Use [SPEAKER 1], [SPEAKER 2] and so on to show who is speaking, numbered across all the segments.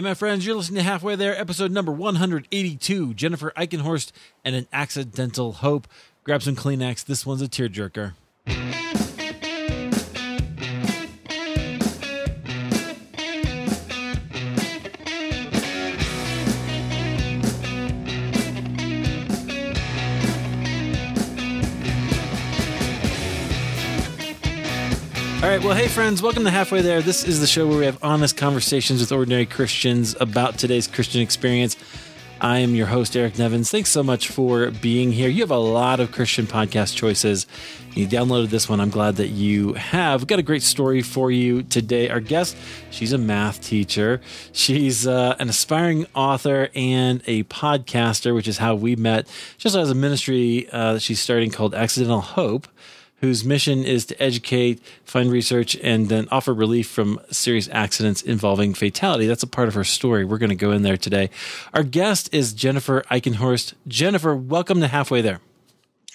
[SPEAKER 1] Hey, my friends, you're listening to Halfway There, episode number 182 Jennifer Eikenhorst and an Accidental Hope. Grab some Kleenex. This one's a tearjerker. Well, hey, friends, welcome to Halfway There. This is the show where we have honest conversations with ordinary Christians about today's Christian experience. I am your host, Eric Nevins. Thanks so much for being here. You have a lot of Christian podcast choices. You downloaded this one. I'm glad that you have. We've got a great story for you today. Our guest, she's a math teacher. She's uh, an aspiring author and a podcaster, which is how we met. She also has a ministry uh, that she's starting called Accidental Hope whose mission is to educate, find research, and then offer relief from serious accidents involving fatality. That's a part of her story. We're going to go in there today. Our guest is Jennifer Eikenhorst. Jennifer, welcome to Halfway There.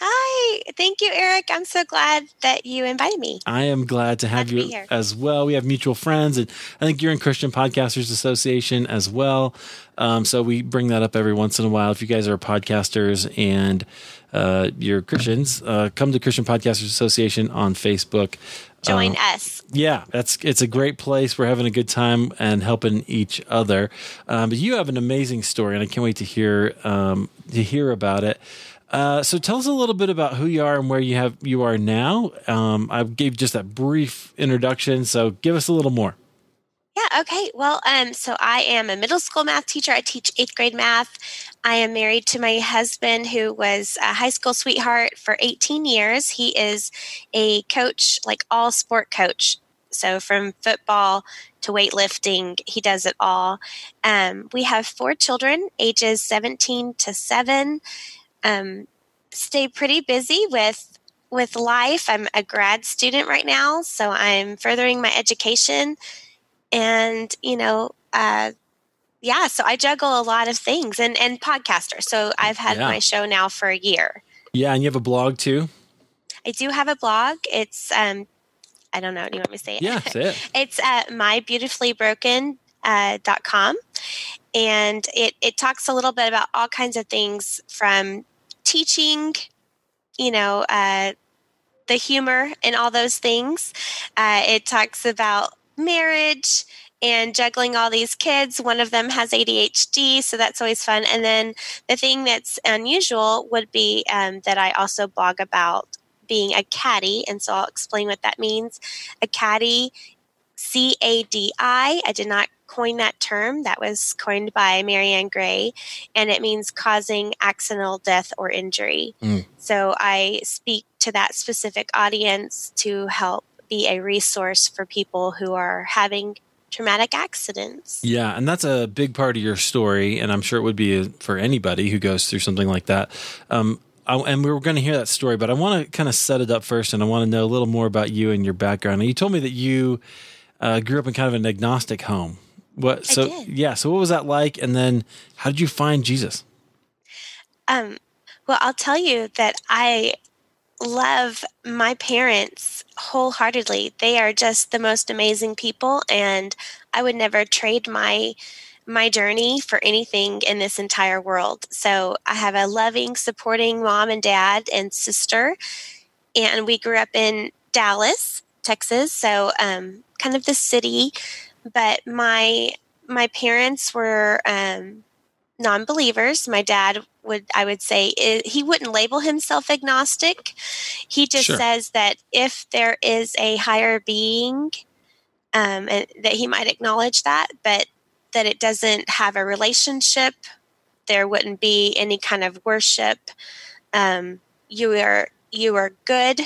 [SPEAKER 2] Hi, thank you, Eric. I'm so glad that you invited me.
[SPEAKER 1] I am glad to have
[SPEAKER 2] Glad
[SPEAKER 1] you
[SPEAKER 2] here.
[SPEAKER 1] as well. We have mutual friends, and I think you're in Christian Podcasters Association as well. Um, so we bring that up every once in a while. If you guys are podcasters and uh, you're Christians, uh, come to Christian Podcasters Association on Facebook.
[SPEAKER 2] Join
[SPEAKER 1] Uh,
[SPEAKER 2] us.
[SPEAKER 1] Yeah, that's it's a great place. We're having a good time and helping each other. Um, but you have an amazing story, and I can't wait to hear um, to hear about it. Uh, so tell us a little bit about who you are and where you have you are now. Um, I gave just that brief introduction, so give us a little more.
[SPEAKER 2] Yeah, okay. Well, um, so I am a middle school math teacher. I teach eighth grade math. I am married to my husband, who was a high school sweetheart for 18 years. He is a coach, like all sport coach. So from football to weightlifting, he does it all. Um, we have four children, ages 17 to 7. Um, stay pretty busy with with life. I'm a grad student right now, so I'm furthering my education and you know uh yeah so i juggle a lot of things and and podcaster so i've had
[SPEAKER 1] Yeah.
[SPEAKER 2] my show now for a year
[SPEAKER 1] Yeah, and you have a blog too.
[SPEAKER 2] i do have a blog it's um i don't know do you want me to say it
[SPEAKER 1] Yeah, say it.
[SPEAKER 2] it's at mybeautifully uh, dot com and it, it talks a little bit about all kinds of things from teaching you know uh, the humor and all those things uh, it talks about marriage and juggling all these kids one of them has adhd so that's always fun and then the thing that's unusual would be um, that i also blog about being a caddy and so i'll explain what that means a caddy C A D I. I did not coin that term. That was coined by Maryann Gray, and it means causing accidental death or injury.
[SPEAKER 1] Mm.
[SPEAKER 2] So I speak to that specific audience to help be a resource for people who are having traumatic accidents.
[SPEAKER 1] Yeah, and that's a big part of your story, and I'm sure it would be for anybody who goes through something like that. Um, I, and we were going to hear that story, but I want to kind of set it up first, and I want to know a little more about you and your background. And you told me that you uh, grew up in kind of an agnostic home. What? So yeah. So what was that like? And then how did you find Jesus?
[SPEAKER 2] Um, well, I'll tell you that I love my parents wholeheartedly. They are just the most amazing people, and I would never trade my my journey for anything in this entire world. So I have a loving, supporting mom and dad and sister, and we grew up in Dallas, Texas. So um, kind of the city, but my my parents were um, non-believers. My dad would I would say i he wouldn't label himself agnostic. He just
[SPEAKER 1] Sure.
[SPEAKER 2] says that if there is a higher being, um, and that he might acknowledge that, but that it doesn't have a relationship. There wouldn't be any kind of worship. Um, you are you are good.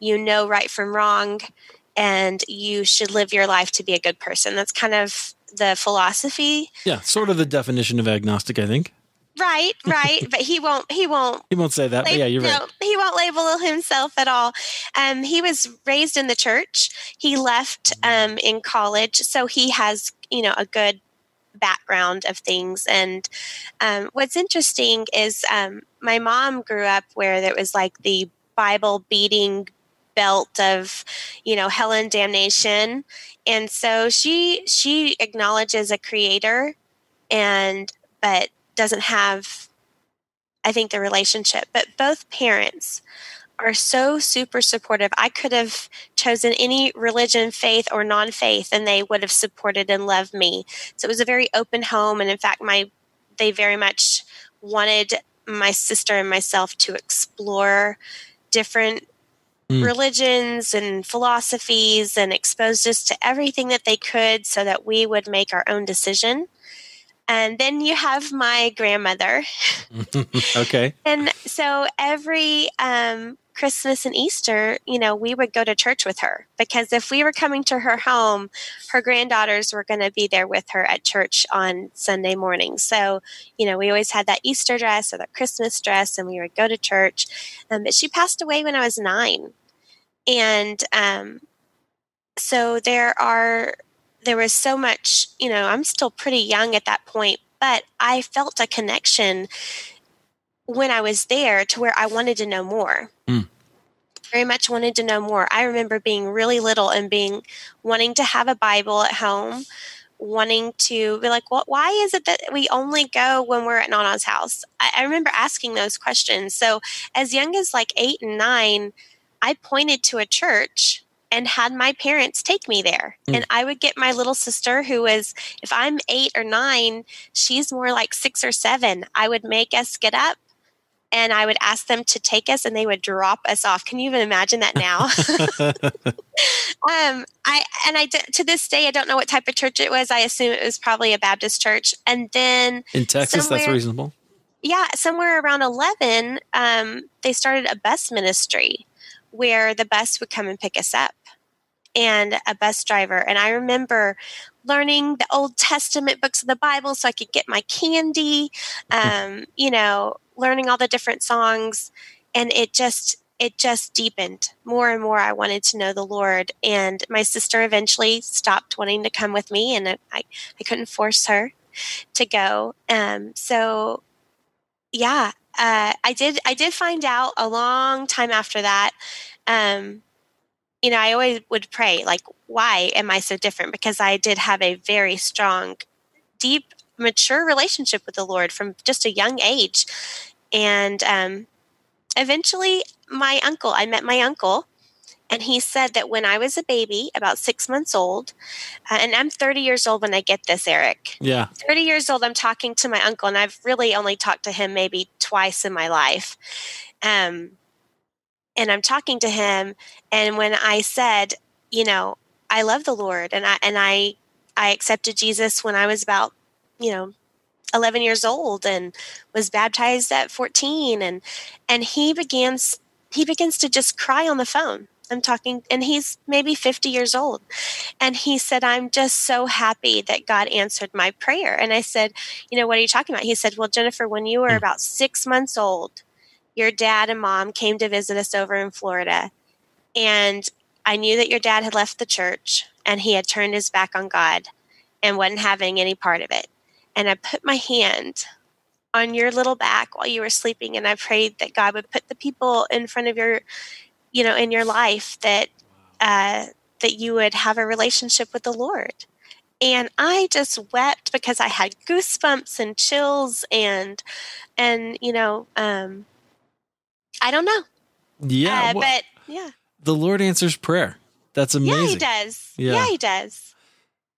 [SPEAKER 2] You know right from wrong, and you should live your life to be a good person. That's kind of the philosophy
[SPEAKER 1] Yeah, sort of the definition of agnostic, I think.
[SPEAKER 2] Right, right. but he won't. He won't.
[SPEAKER 1] He won't say that, but
[SPEAKER 2] lab-
[SPEAKER 1] yeah, you're right.
[SPEAKER 2] no, he won't label himself at all. Um, he was raised in the church. He left um, in college, so he has you know a good background of things. And um, what's interesting is um, my mom grew up where there was like the Bible beating belt of you know hell and damnation and so she she acknowledges a creator and but doesn't have I think the relationship. But both parents are so super supportive. I could have chosen any religion, faith, or non faith, and they would have supported and loved me. So it was a very open home. And in fact, my they very much wanted my sister and myself to explore different mm. religions and philosophies and exposed us to everything that they could so that we would make our own decision. And then you have my grandmother.
[SPEAKER 1] okay.
[SPEAKER 2] And so every um, Christmas and Easter, you know, we would go to church with her because if we were coming to her home, her granddaughters were going to be there with her at church on Sunday morning. So, you know, we always had that Easter dress or that Christmas dress and we would go to church. Um, but she passed away when I was nine. And um, so there are there was so much, you know, I'm still pretty young at that point, but I felt a connection when I was there to where I wanted to know more. Mm. Very much wanted to know more. I remember being really little and being wanting to have a Bible at home, wanting to be like, well, why is it that we only go when we're at Nana's house? I, I remember asking those questions. So, as young as like eight and nine, I pointed to a church and had my parents take me there. Mm. And I would get my little sister, who was, if I'm eight or nine, she's more like six or seven. I would make us get up and I would ask them to take us and they would drop us off. Can you even imagine that now? um, I, and I, to this day, I don't know what type of church it was. I assume it was probably a Baptist church. And then
[SPEAKER 1] in Texas, that's reasonable.
[SPEAKER 2] Yeah. Somewhere around 11, um, they started a bus ministry where the bus would come and pick us up and a bus driver. And I remember learning the Old Testament books of the Bible so I could get my candy, um, you know, learning all the different songs. And it just, it just deepened more and more. I wanted to know the Lord. And my sister eventually stopped wanting to come with me, and I, I couldn't force her to go. Um, so, yeah, uh, I did. I did find out a long time after that. Um, you know, I always would pray, like, why am I so different? Because I did have a very strong, deep, mature relationship with the Lord from just a young age, and um, eventually, my uncle. I met my uncle. And he said that when I was a baby, about six months old, uh, and I'm 30 years old when I get this, Eric.
[SPEAKER 1] Yeah.
[SPEAKER 2] 30 years old, I'm talking to my uncle, and I've really only talked to him maybe twice in my life. Um, and I'm talking to him, and when I said, you know, I love the Lord, and I and I I accepted Jesus when I was about, you know, 11 years old and was baptized at 14 and and he begins he begins to just cry on the phone I'm talking, and he's maybe 50 years old. And he said, I'm just so happy that God answered my prayer. And I said, You know, what are you talking about? He said, Well, Jennifer, when you were hmm. about six months old, your dad and mom came to visit us over in Florida. And I knew that your dad had left the church and he had turned his back on God and wasn't having any part of it. And I put my hand on your little back while you were sleeping and I prayed that God would put the people in front of your you know in your life that uh, that you would have a relationship with the Lord. And I just wept because I had goosebumps and chills and and you know um, I don't know.
[SPEAKER 1] Yeah,
[SPEAKER 2] uh, well, but yeah,
[SPEAKER 1] the Lord answers prayer. That's amazing.
[SPEAKER 2] Yeah, he does. Yeah, yeah he does.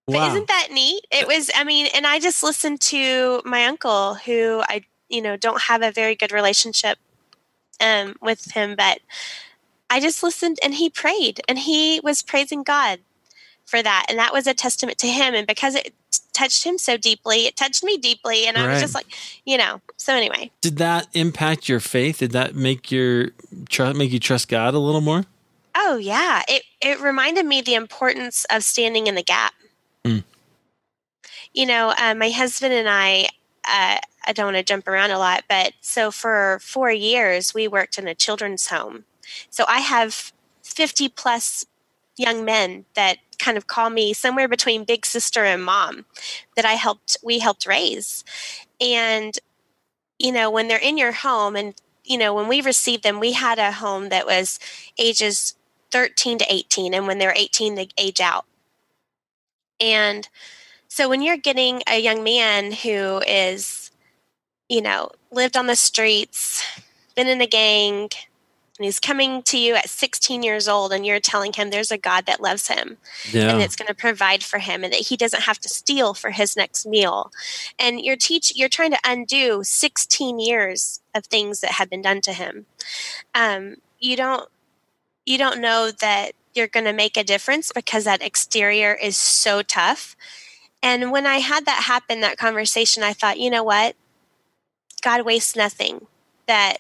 [SPEAKER 2] Wow. But isn't that neat? It was. I mean, and I just listened to my uncle, who I you know don't have a very good relationship um, with him, but I just listened and he prayed and he was praising God for that. And that was a testament to him. And because it touched him so deeply, it touched me deeply. And I right. was just like, you know, so anyway.
[SPEAKER 1] Did that impact your faith? Did that make your trust make you trust God a little more?
[SPEAKER 2] Oh yeah. It it reminded me the importance of standing in the gap. Mm. You know, uh, my husband and I uh, I don't want to jump around a lot, but so for four years we worked in a children's home so I have 50 plus young men that kind of call me somewhere between big sister and mom that I helped we helped raise. And you know, when they're in your home and you know, when we received them, we had a home that was ages 13 to 18 and when they're 18 they age out. And So when you're getting a young man who is, you know, lived on the streets, been in a gang, and he's coming to you at 16 years old and you're telling him there's a God that loves him yeah. and it's going to provide for him and that he doesn't have to steal for his next meal. And you're teach you're trying to undo 16 years of things that have been done to him. Um, you don't you don't know that you're going to make a difference because that exterior is so tough. And when I had that happen, that conversation, I thought, you know what? God wastes nothing. That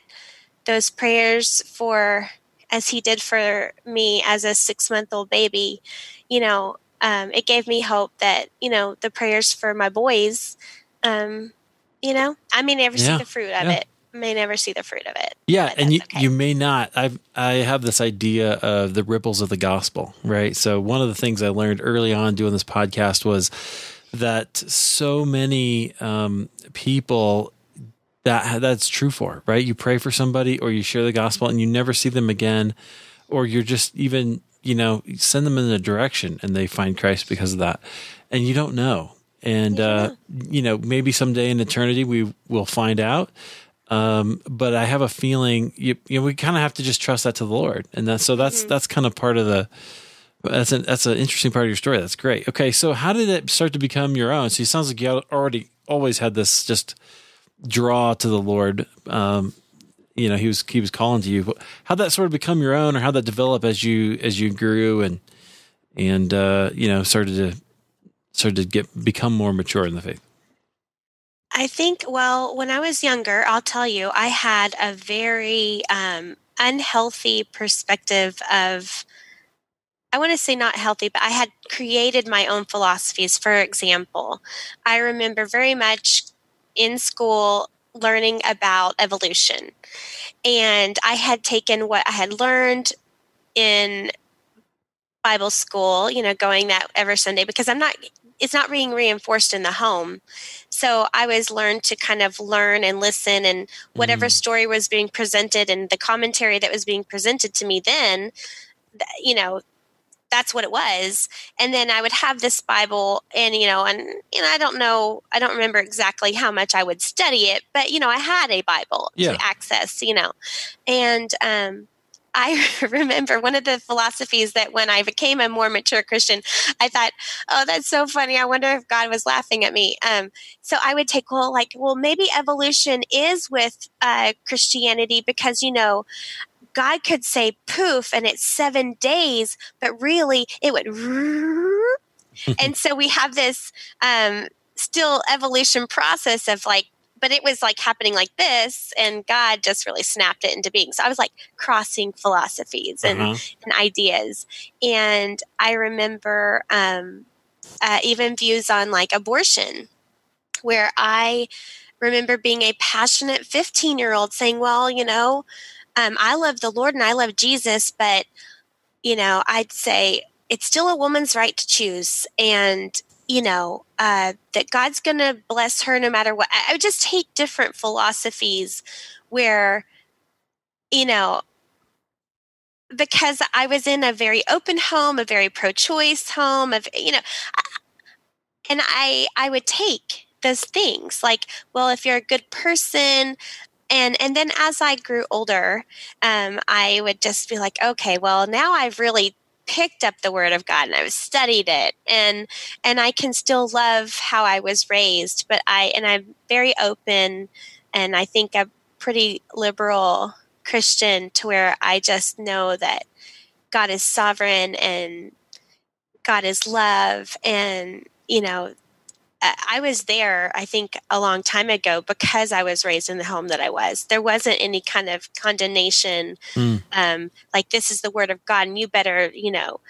[SPEAKER 2] those prayers for, as He did for me as a six month old baby, you know, um, it gave me hope that, you know, the prayers for my boys, um, you know, I may never yeah. see the fruit of yeah. it, may never see the fruit of it.
[SPEAKER 1] Yeah, and you okay. you may not. I I have this idea of the ripples of the gospel, right? So one of the things I learned early on doing this podcast was that so many um, people that that's true for, right? You pray for somebody or you share the gospel and you never see them again, or you're just even you know send them in a direction and they find Christ because of that, and you don't know. And yeah. uh, you know, maybe someday in eternity we will find out. Um, but I have a feeling you, you know, we kind of have to just trust that to the Lord, and that's so that's mm-hmm. that's kind of part of the. That's an that's an interesting part of your story. That's great. Okay, so how did it start to become your own? So it sounds like you already always had this just draw to the Lord. Um, you know, he was he was calling to you. How that sort of become your own, or how that develop as you as you grew and and uh, you know started to started to get become more mature in the faith.
[SPEAKER 2] I think, well, when I was younger, I'll tell you, I had a very um, unhealthy perspective of, I want to say not healthy, but I had created my own philosophies. For example, I remember very much in school learning about evolution. And I had taken what I had learned in Bible school, you know, going that every Sunday because I'm not it's not being reinforced in the home. So I was learned to kind of learn and listen and whatever mm. story was being presented and the commentary that was being presented to me then, you know, that's what it was. And then I would have this Bible and, you know, and, you know, I don't know, I don't remember exactly how much I would study it, but, you know, I had a Bible yeah. to access, you know, and, um, I remember one of the philosophies that when I became a more mature Christian, I thought, oh, that's so funny. I wonder if God was laughing at me. Um, so I would take, well, like, well, maybe evolution is with uh, Christianity because, you know, God could say poof and it's seven days, but really it would. and so we have this um, still evolution process of like but it was like happening like this and god just really snapped it into being so i was like crossing philosophies and, uh-huh. and ideas and i remember um, uh, even views on like abortion where i remember being a passionate 15 year old saying well you know um, i love the lord and i love jesus but you know i'd say it's still a woman's right to choose and you know, uh, that God's going to bless her no matter what. I, I just take different philosophies where, you know, because I was in a very open home, a very pro-choice home, of you know, and I I would take those things like, well, if you're a good person, and and then as I grew older, um, I would just be like, okay, well, now I've really picked up the word of God and I've studied it and and I can still love how I was raised, but I and I'm very open and I think a pretty liberal Christian to where I just know that God is sovereign and God is love and you know I was there, I think, a long time ago because I was raised in the home that I was. There wasn't any kind of condemnation, mm. um, like this is the word of God and you better, you know,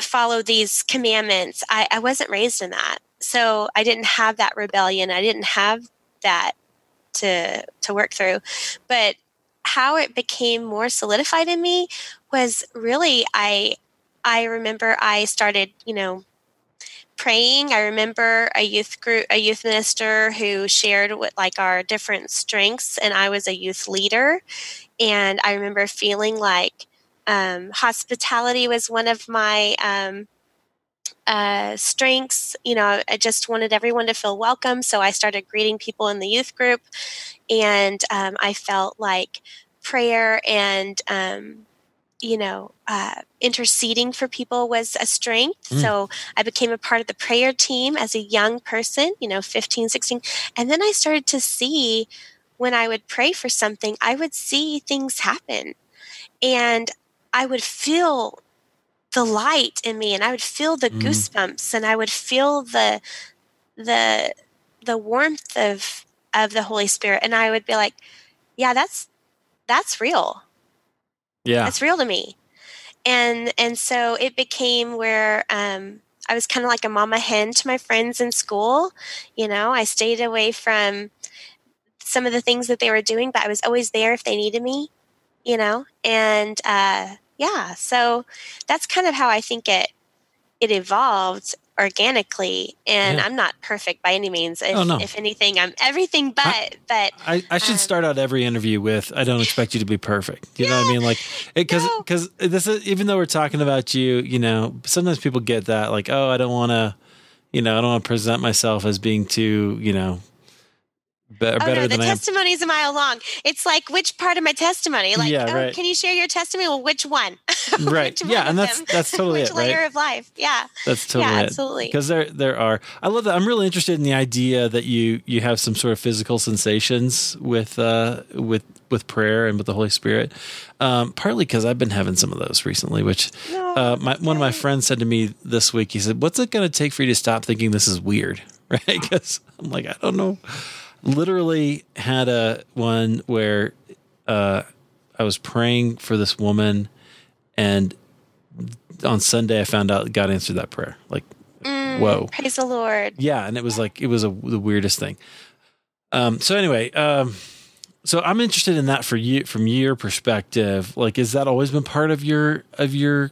[SPEAKER 2] follow these commandments. I, I wasn't raised in that. So I didn't have that rebellion. I didn't have that to to work through. But how it became more solidified in me was really I I remember I started, you know, praying. I remember a youth group, a youth minister who shared what like our different strengths, and I was a youth leader. And I remember feeling like um, hospitality was one of my um, uh, strengths. You know, I just wanted everyone to feel welcome. So I started greeting people in the youth group. And um, I felt like prayer and, um, you know, uh, interceding for people was a strength. Mm. So I became a part of the prayer team as a young person, you know, 15, 16. And then I started to see when I would pray for something, I would see things happen. And I would feel the light in me and I would feel the mm. goosebumps and I would feel the the the warmth of of the Holy Spirit and I would be like, yeah, that's that's real.
[SPEAKER 1] Yeah.
[SPEAKER 2] That's real to me. And and so it became where um I was kind of like a mama hen to my friends in school. You know, I stayed away from some of the things that they were doing, but I was always there if they needed me, you know? And uh yeah, so that's kind of how I think it it evolved organically and yeah. i'm not perfect by any means if, oh, no. if anything i'm everything but I, but
[SPEAKER 1] i, I should um, start out every interview with i don't expect you to be perfect you yeah, know what i mean like because because no. this is even though we're talking about you you know sometimes people get that like oh i don't want to you know i don't want to present myself as being too you know
[SPEAKER 2] be- oh, better no, the testimony is a mile long. It's like which part of my testimony? Like, yeah, oh, right. can you share your testimony? Well, which one?
[SPEAKER 1] right. which yeah, and that's them? that's totally
[SPEAKER 2] which
[SPEAKER 1] it.
[SPEAKER 2] layer
[SPEAKER 1] right?
[SPEAKER 2] of life? Yeah.
[SPEAKER 1] That's totally
[SPEAKER 2] yeah,
[SPEAKER 1] it.
[SPEAKER 2] absolutely.
[SPEAKER 1] Because there there are. I love that. I'm really interested in the idea that you you have some sort of physical sensations with uh with with prayer and with the Holy Spirit. Um, partly because I've been having some of those recently, which no, uh, my, one of my friends said to me this week. He said, "What's it going to take for you to stop thinking this is weird?" Right? Because I'm like, I don't know literally had a one where uh, I was praying for this woman, and on Sunday I found out God answered that prayer. Like, mm, whoa,
[SPEAKER 2] praise the Lord!
[SPEAKER 1] Yeah, and it was like it was a, the weirdest thing. Um, so anyway, um, so I'm interested in that for you from your perspective. Like, has that always been part of your of your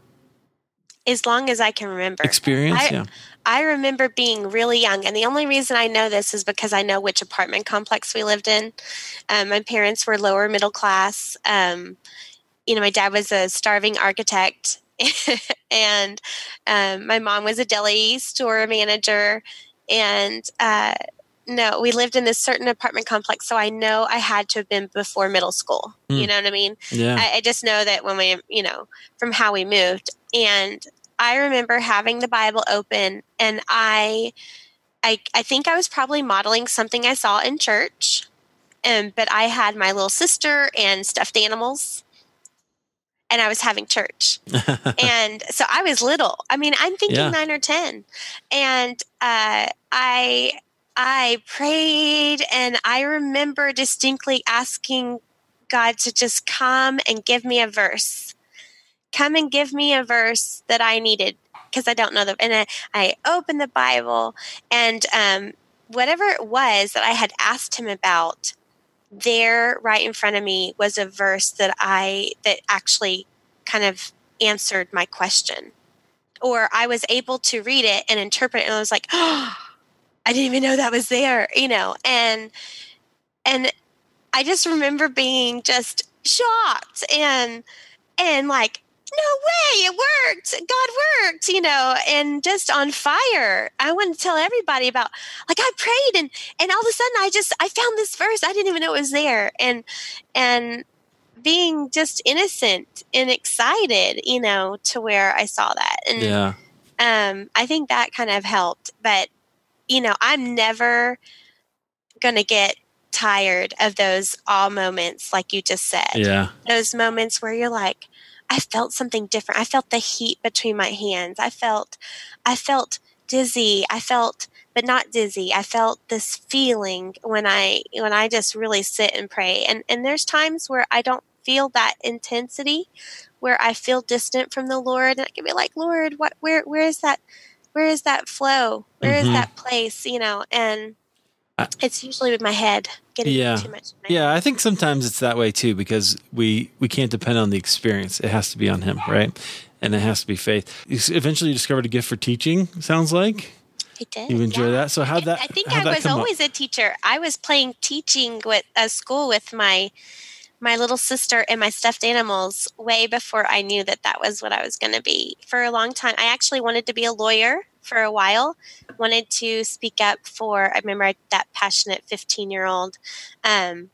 [SPEAKER 2] as long as I can remember
[SPEAKER 1] experience?
[SPEAKER 2] I,
[SPEAKER 1] yeah.
[SPEAKER 2] I remember being really young, and the only reason I know this is because I know which apartment complex we lived in. Um, my parents were lower middle class. Um, you know, my dad was a starving architect, and um, my mom was a deli store manager. And uh, no, we lived in this certain apartment complex, so I know I had to have been before middle school. Mm. You hmm. know what I mean?
[SPEAKER 1] Yeah.
[SPEAKER 2] I, I just know that when we, you know, from how we moved, and I remember having the Bible open and I I I think I was probably modeling something I saw in church. and but I had my little sister and stuffed animals and I was having church. and so I was little. I mean, I'm thinking yeah. 9 or 10. And uh, I I prayed and I remember distinctly asking God to just come and give me a verse come and give me a verse that I needed because I don't know the. And I, I opened the Bible and um, whatever it was that I had asked him about, there right in front of me was a verse that I that actually kind of answered my question, or I was able to read it and interpret it, and I was like, oh, I didn't even know that was there, you know, and and I just remember being just shocked and and like no way, it worked. God worked, you know, and just on fire. I want to tell everybody about like I prayed and and all of a sudden I just I found this verse. I didn't even know it was there. And and being just innocent and excited, you know, to where I saw that. And
[SPEAKER 1] yeah.
[SPEAKER 2] um I think that kind of helped. But, you know, I'm never gonna get tired of those all moments like you just said.
[SPEAKER 1] Yeah.
[SPEAKER 2] Those moments where you're like, I felt something different. I felt the heat between my hands. I felt, I felt dizzy. I felt, but not dizzy. I felt this feeling when I, when I just really sit and pray. And, and there's times where I don't feel that intensity, where I feel distant from the Lord and I can be like, Lord, what, where, where is that, where is that flow? Where mm-hmm. is that place? You know, and it's usually with my head getting yeah. too much.
[SPEAKER 1] Yeah, I think sometimes it's that way too because we we can't depend on the experience. It has to be on him, right? And it has to be faith. You eventually discovered a gift for teaching. Sounds like.
[SPEAKER 2] I did.
[SPEAKER 1] You enjoy yeah. that? So how that?
[SPEAKER 2] I think I was always up? a teacher. I was playing teaching with a school with my my little sister and my stuffed animals way before I knew that that was what I was going to be. For a long time, I actually wanted to be a lawyer for a while. Wanted to speak up for. I remember that passionate fifteen year old. Um,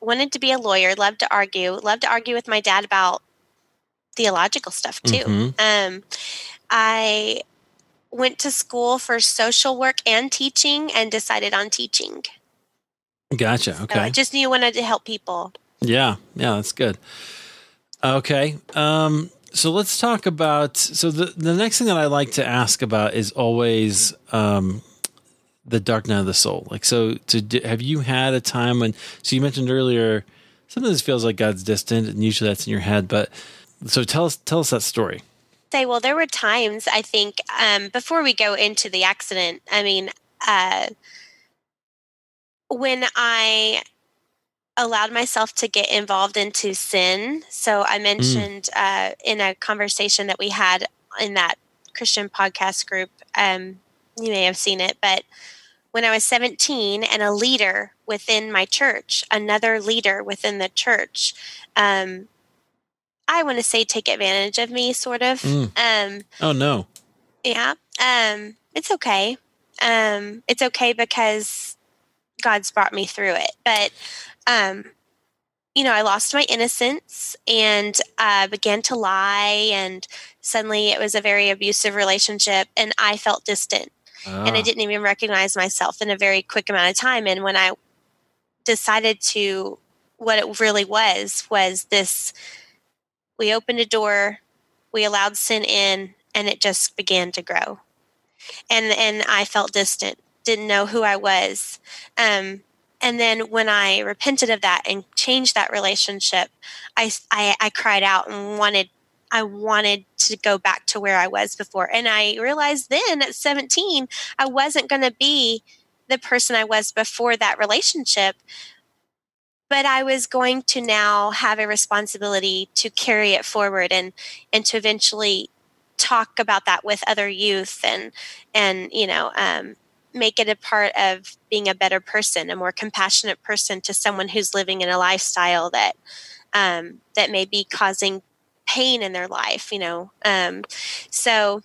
[SPEAKER 2] wanted to be a lawyer. Loved to argue. Loved to argue with my dad about theological stuff too.
[SPEAKER 1] Mhm.
[SPEAKER 2] Um, I went to school for social work and teaching, and decided on teaching.
[SPEAKER 1] Gotcha.
[SPEAKER 2] So I
[SPEAKER 1] Okay.
[SPEAKER 2] just knew I wanted to help people.
[SPEAKER 1] Yeah. Yeah. That's good. Okay. Um, so let's talk about. So the the next thing that I like to ask about is always um, the dark night of the soul. Like, so to have you had a time when? So you mentioned earlier, sometimes it feels like God's distant, and usually that's in your head. But so tell us tell us that story.
[SPEAKER 2] say well there were times i think um, before we go into the accident i mean uh, when i allowed myself to get involved into sin so i mentioned uh, in a conversation that we had in that christian podcast group um, you may have seen it but when i was 17 and a leader within my church another leader within the church um, i want to say take advantage of me sort of
[SPEAKER 1] Mm.
[SPEAKER 2] um,
[SPEAKER 1] Oh no.
[SPEAKER 2] yeah. Um, it's okay. Um, it's okay because God's brought me through it. But, um, you know, I lost my innocence and uh, began to lie, and suddenly it was a very abusive relationship, and I felt distant, and I
[SPEAKER 1] Ah.
[SPEAKER 2] didn't even recognize myself in a very quick amount of time. And when I decided to, what it really was was this: we opened a door, we allowed sin in, and it just began to grow and and i felt distant didn't know who i was um, and then when i repented of that and changed that relationship I, I i cried out and wanted i wanted to go back to where i was before. And i realized then at 17 i wasn't going to be the person i was before that relationship. But i was going to now have a responsibility to carry it forward and and to eventually talk about that with other youth and and you know um, make it a part of being a better person a more compassionate person to someone who's living in a lifestyle that um, that may be causing pain in their life you know um, so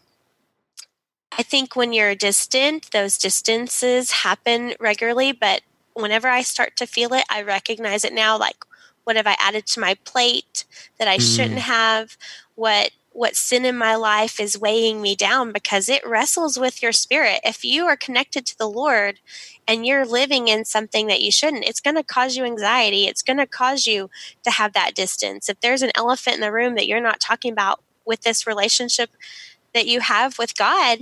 [SPEAKER 2] i think when you're distant those distances happen regularly but whenever i start to feel it i recognize it now like what have i added to my plate that i
[SPEAKER 1] Mm.
[SPEAKER 2] shouldn't have what what sin in my life is weighing me down because it wrestles with your spirit. If you are connected to the Lord and you're living in something that you shouldn't, it's going to cause you anxiety. It's going to cause you to have that distance. If there's an elephant in the room that you're not talking about with this relationship that you have with God,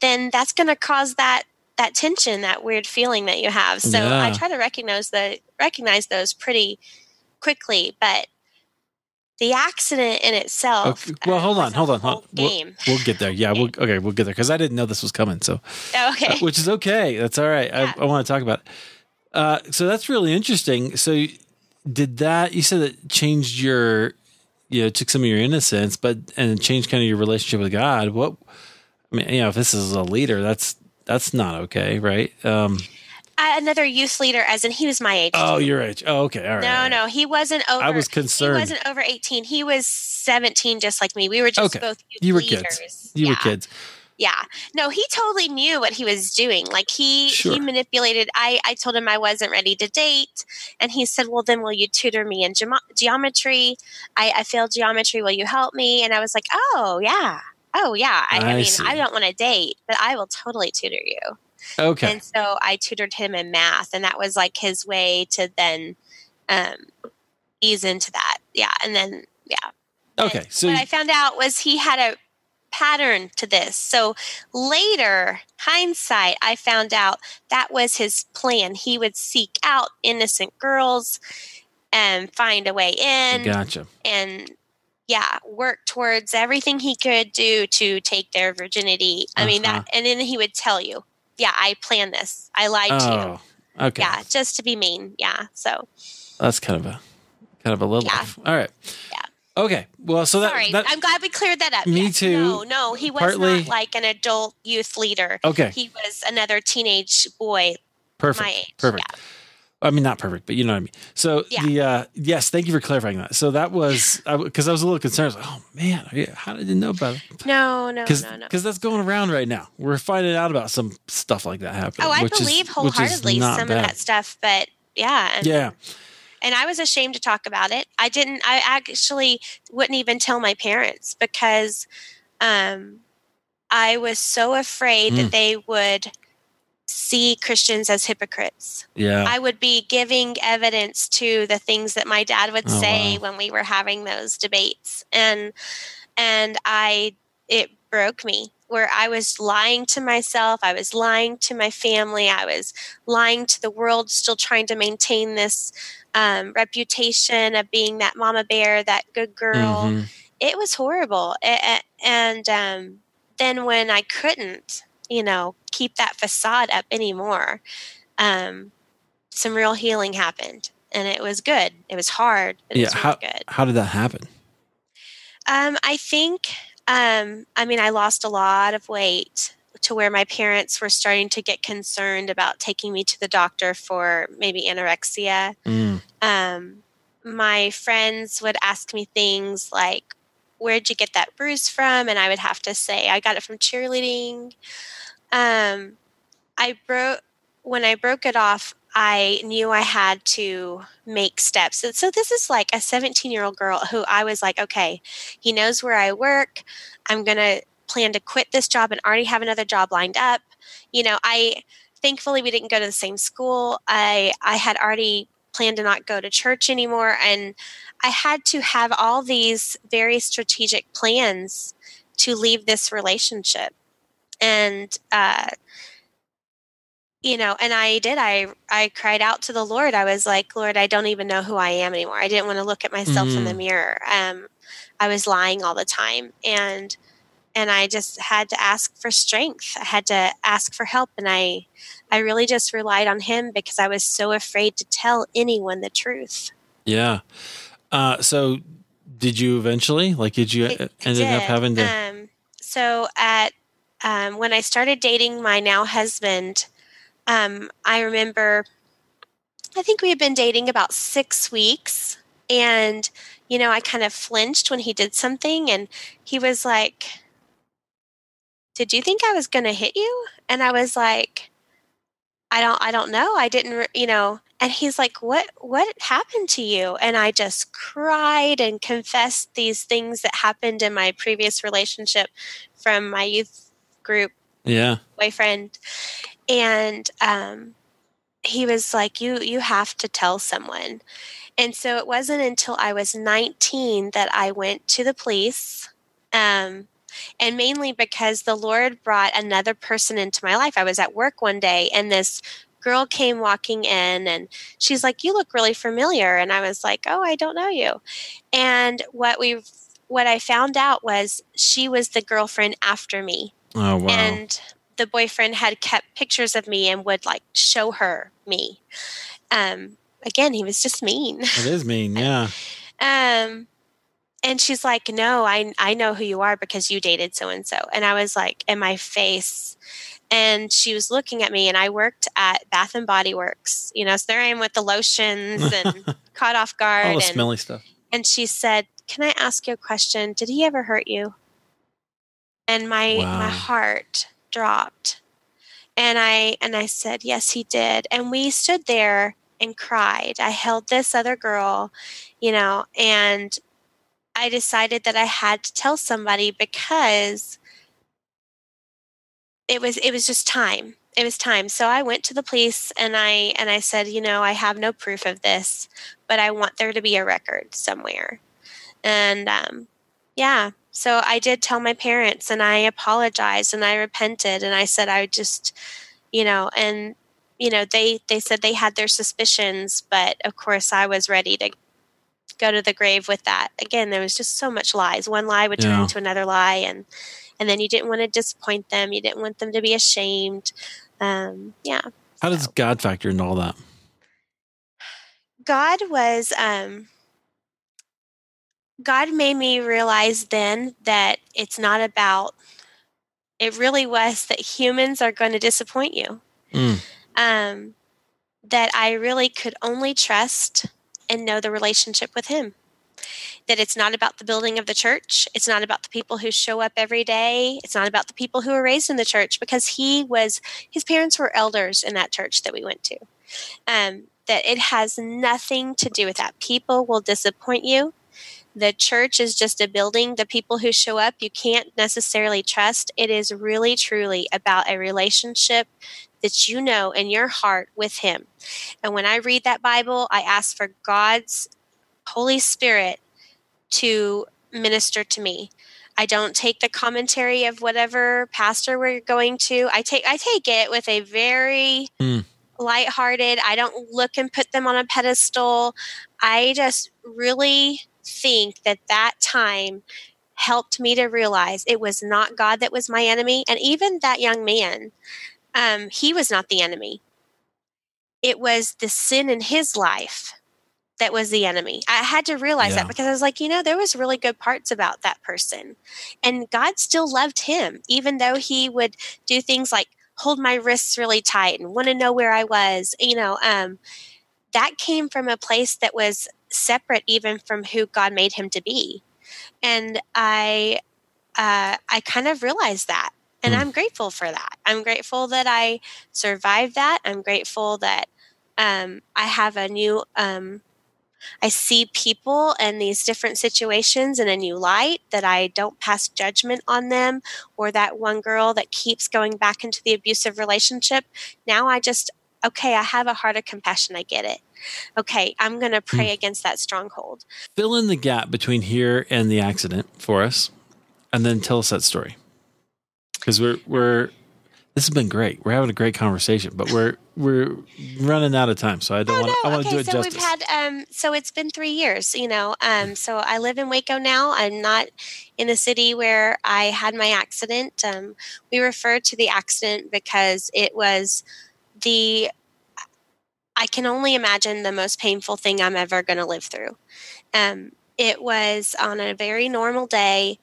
[SPEAKER 2] then that's going to cause that that tension, that weird feeling that you have. So I try to recognize the recognize those pretty quickly, but the accident in itself.
[SPEAKER 1] Okay. Well, hold on, hold on, hold. We'll,
[SPEAKER 2] Game.
[SPEAKER 1] we'll get there. Yeah, we'll okay. We'll get there because I didn't know this was coming. So,
[SPEAKER 2] Oh, okay.
[SPEAKER 1] uh, which is okay. That's all right.
[SPEAKER 2] Yeah.
[SPEAKER 1] I, I want to talk about. It. Uh, so that's really interesting. So, did that? You said it changed your, you know, took some of your innocence, but and changed kind of your relationship with God. What? I mean, you know, if this is a leader, that's that's not okay, right? Um,
[SPEAKER 2] another youth leader, as in he was my age.
[SPEAKER 1] oh,
[SPEAKER 2] too.
[SPEAKER 1] your age. Oh, okay. All right.
[SPEAKER 2] no,
[SPEAKER 1] right.
[SPEAKER 2] no, he wasn't over.
[SPEAKER 1] I was concerned.
[SPEAKER 2] He wasn't over eighteen. He was seventeen, just like me. We were just
[SPEAKER 1] Okay.
[SPEAKER 2] both youth
[SPEAKER 1] You were
[SPEAKER 2] leaders.
[SPEAKER 1] kids. You
[SPEAKER 2] yeah.
[SPEAKER 1] were kids.
[SPEAKER 2] Yeah. No, he totally knew what he was doing. Like he
[SPEAKER 1] Sure.
[SPEAKER 2] he manipulated. I I told him I wasn't ready to date, and he said, "Well, then will you tutor me in gemo- geometry? I, I failed geometry. Will you help me?" And I was like, "Oh yeah, oh yeah. I, I,
[SPEAKER 1] I
[SPEAKER 2] mean,
[SPEAKER 1] see.
[SPEAKER 2] I don't want to date, but I will totally tutor you."
[SPEAKER 1] Okay.
[SPEAKER 2] And so I tutored him in math, and that was like his way to then um, ease into that. Yeah, and then yeah.
[SPEAKER 1] okay.
[SPEAKER 2] And
[SPEAKER 1] So
[SPEAKER 2] what I found out was he had a pattern to this. So later, hindsight, I found out that was his plan. He would seek out innocent girls and find a way in
[SPEAKER 1] gotcha.
[SPEAKER 2] and yeah, work towards everything he could do to take their virginity. I mean
[SPEAKER 1] Uh-huh.
[SPEAKER 2] that and then he would tell you, "Yeah, I planned this. I lied to you."
[SPEAKER 1] Oh, okay.
[SPEAKER 2] Yeah, just to be mean. Yeah. So
[SPEAKER 1] That's kind of a kind of a little.
[SPEAKER 2] Yeah.
[SPEAKER 1] All right.
[SPEAKER 2] Yeah.
[SPEAKER 1] Okay. Well, so that,
[SPEAKER 2] sorry.
[SPEAKER 1] that
[SPEAKER 2] I'm glad we cleared that up.
[SPEAKER 1] Me
[SPEAKER 2] Yes.
[SPEAKER 1] too.
[SPEAKER 2] No, no, he was
[SPEAKER 1] Partly-
[SPEAKER 2] not like an adult youth leader.
[SPEAKER 1] okay.
[SPEAKER 2] He was another teenage boy
[SPEAKER 1] Perfect.
[SPEAKER 2] my age.
[SPEAKER 1] I mean, not perfect, but you know what I mean. So
[SPEAKER 2] Yeah.
[SPEAKER 1] the uh, yes, thank you for clarifying that. So that was because I, was a little concerned. I was like, oh man, yeah, how did I know about it?
[SPEAKER 2] No, no,
[SPEAKER 1] Because
[SPEAKER 2] no, no.
[SPEAKER 1] Because that's going around right now. We're finding out about some stuff like that happening.
[SPEAKER 2] Oh, I believe
[SPEAKER 1] is
[SPEAKER 2] wholeheartedly some
[SPEAKER 1] bad.
[SPEAKER 2] of that stuff, but yeah, and,
[SPEAKER 1] Yeah,
[SPEAKER 2] and I was ashamed to talk about it. I didn't. I actually wouldn't even tell my parents because um, I was so afraid
[SPEAKER 1] Mm.
[SPEAKER 2] that they would see Christians as hypocrites.
[SPEAKER 1] yeah,
[SPEAKER 2] I would be giving evidence to the things that my dad would
[SPEAKER 1] Oh,
[SPEAKER 2] say
[SPEAKER 1] wow.
[SPEAKER 2] when we were having those debates, and and I it broke me where I was lying to myself, I was lying to my family, I was lying to the world, still trying to maintain this um, reputation of being that mama bear, that good girl.
[SPEAKER 1] Mhm.
[SPEAKER 2] It was horrible, A- a- and um, then when I couldn't, you know, keep that facade up anymore, um, some real healing happened, and it was good. It was hard, but it
[SPEAKER 1] Yeah,
[SPEAKER 2] was
[SPEAKER 1] how-
[SPEAKER 2] good.
[SPEAKER 1] How did that happen?
[SPEAKER 2] Um, I think, um, I mean, I lost a lot of weight to where my parents were starting to get concerned about taking me to the doctor for maybe anorexia.
[SPEAKER 1] Mm.
[SPEAKER 2] Um, my friends would ask me things like, Where'd you get that bruise from? And I would have to say, I got it from cheerleading. Um, I broke, when I broke it off, I knew I had to make steps. So this is like a 17 year old girl who I was like, okay, he knows where I work. I'm to plan to quit this job and already have another job lined up. You know, I thankfully we didn't go to the same school. I I had already planned to not go to church anymore and I had to have all these very strategic plans to leave this relationship. And uh you know, and I did. I I cried out to the Lord. I was like, Lord, I don't even know who I am anymore. I didn't want to look at myself in the
[SPEAKER 1] Mm.
[SPEAKER 2] mirror. Um, I was lying all the time, and and I just had to ask for strength. I had to ask for help, and I I really just relied on Him because I was so afraid to tell anyone the truth.
[SPEAKER 1] Yeah. Uh, so did you eventually like? Did you
[SPEAKER 2] It-
[SPEAKER 1] uh, ended up having to?
[SPEAKER 2] Um, so at um, when I started dating my now husband, um, I remember. I think we had been dating about six weeks, and you know, I kind of flinched when he did something, and he was like, "Did you think I was going to hit you?" And I was like, "I don't, I don't know. I didn't, you know." And he's like, "What, what happened to you?" And I just cried and confessed these things that happened in my previous relationship from my youth group
[SPEAKER 1] yeah.
[SPEAKER 2] boyfriend and um, he was like you you have to tell someone. And so it wasn't until i was 19 that i went to the police um, and mainly because the lord brought another person into my life. I was at work one day and this girl came walking in and she's like you look really familiar. And i was like oh i don't know you. And what we what i found out was she was the girlfriend after me
[SPEAKER 1] Oh wow.
[SPEAKER 2] and the boyfriend had kept pictures of me and would like show her me um again he was just mean
[SPEAKER 1] it is mean. Yeah.
[SPEAKER 2] um and she's like no i i know who you are because you dated so and so and i was like in my face and she was looking at me and i worked at bath and body works you know so there i am with the lotions and caught off guard
[SPEAKER 1] All the
[SPEAKER 2] and,
[SPEAKER 1] smelly stuff.
[SPEAKER 2] and she said can i ask you a question did he ever hurt you and my
[SPEAKER 1] Wow.
[SPEAKER 2] my heart dropped. And i and i said yes he did. And we stood there and cried. I held this other girl you know and i decided that i had to tell somebody because it was it was just time. It was time. So i went to the police and i and i said you know i have no proof of this but i want there to be a record somewhere. And um, yeah. So i did tell my parents and i apologized and i repented and i said i would just you know and you know they they said they had their suspicions but of course i was ready to go to the grave with that. Again there was just so much lies. One lie would turn
[SPEAKER 1] Yeah.
[SPEAKER 2] into another lie and and then you didn't want to disappoint them. You didn't want them to be ashamed. Um, yeah.
[SPEAKER 1] How does God factor into all that?
[SPEAKER 2] God was um God made me realize then that it's not about it really was that humans are going to disappoint you.
[SPEAKER 1] Mm.
[SPEAKER 2] Um that I really could only trust and know the relationship with Him. That it's not about the building of the church. It's not about the people who show up every day. It's not about the people who are raised in the church because he was, his parents were elders in that church that we went to. Um, that it has nothing to do with that. People will disappoint you. The church is just a building. The people who show up, you can't necessarily trust. It is really, truly about a relationship that you know in your heart with Him. And when I read that Bible, I ask for God's Holy Spirit to minister to me. I don't take the commentary of whatever pastor we're going to. I take I take it with a very mm. lighthearted. I don't look and put them on a pedestal. I just really think that that time helped me to realize it was not God that was my enemy, and even that young man um, he was not the enemy. It was the sin in his life that was the enemy. I had to realize yeah. that because I was like, you know, there was really good parts about that person. And God still loved him, even though he would do things like hold my wrists really tight and want to know where I was. You know, um, that came from a place that was separate even from who God made him to be. And I uh, I kind of realized that. And mm. I'm grateful for that. I'm grateful that I survived that. I'm grateful that um, I have a new, um, I see people and these different situations in a new light, that I don't pass judgment on them, or that one girl that keeps going back into the abusive relationship. Now I just, okay, I have a heart of compassion. I get it. Okay, I'm going to pray mm. against that stronghold.
[SPEAKER 1] Fill in the gap between here and the accident for us, and then tell us that story because we're we're this has been great. We're having a great conversation, but we're we're running out of time, so I don't oh, want no. I want
[SPEAKER 2] okay,
[SPEAKER 1] to do it
[SPEAKER 2] so
[SPEAKER 1] justice.
[SPEAKER 2] we've had um so it's been three years, you know. Um so I live in Waco now. I'm not in the city where I had my accident. Um we refer to the accident because it was the I can only imagine the most painful thing I'm ever going to live through. Um it was on a very normal day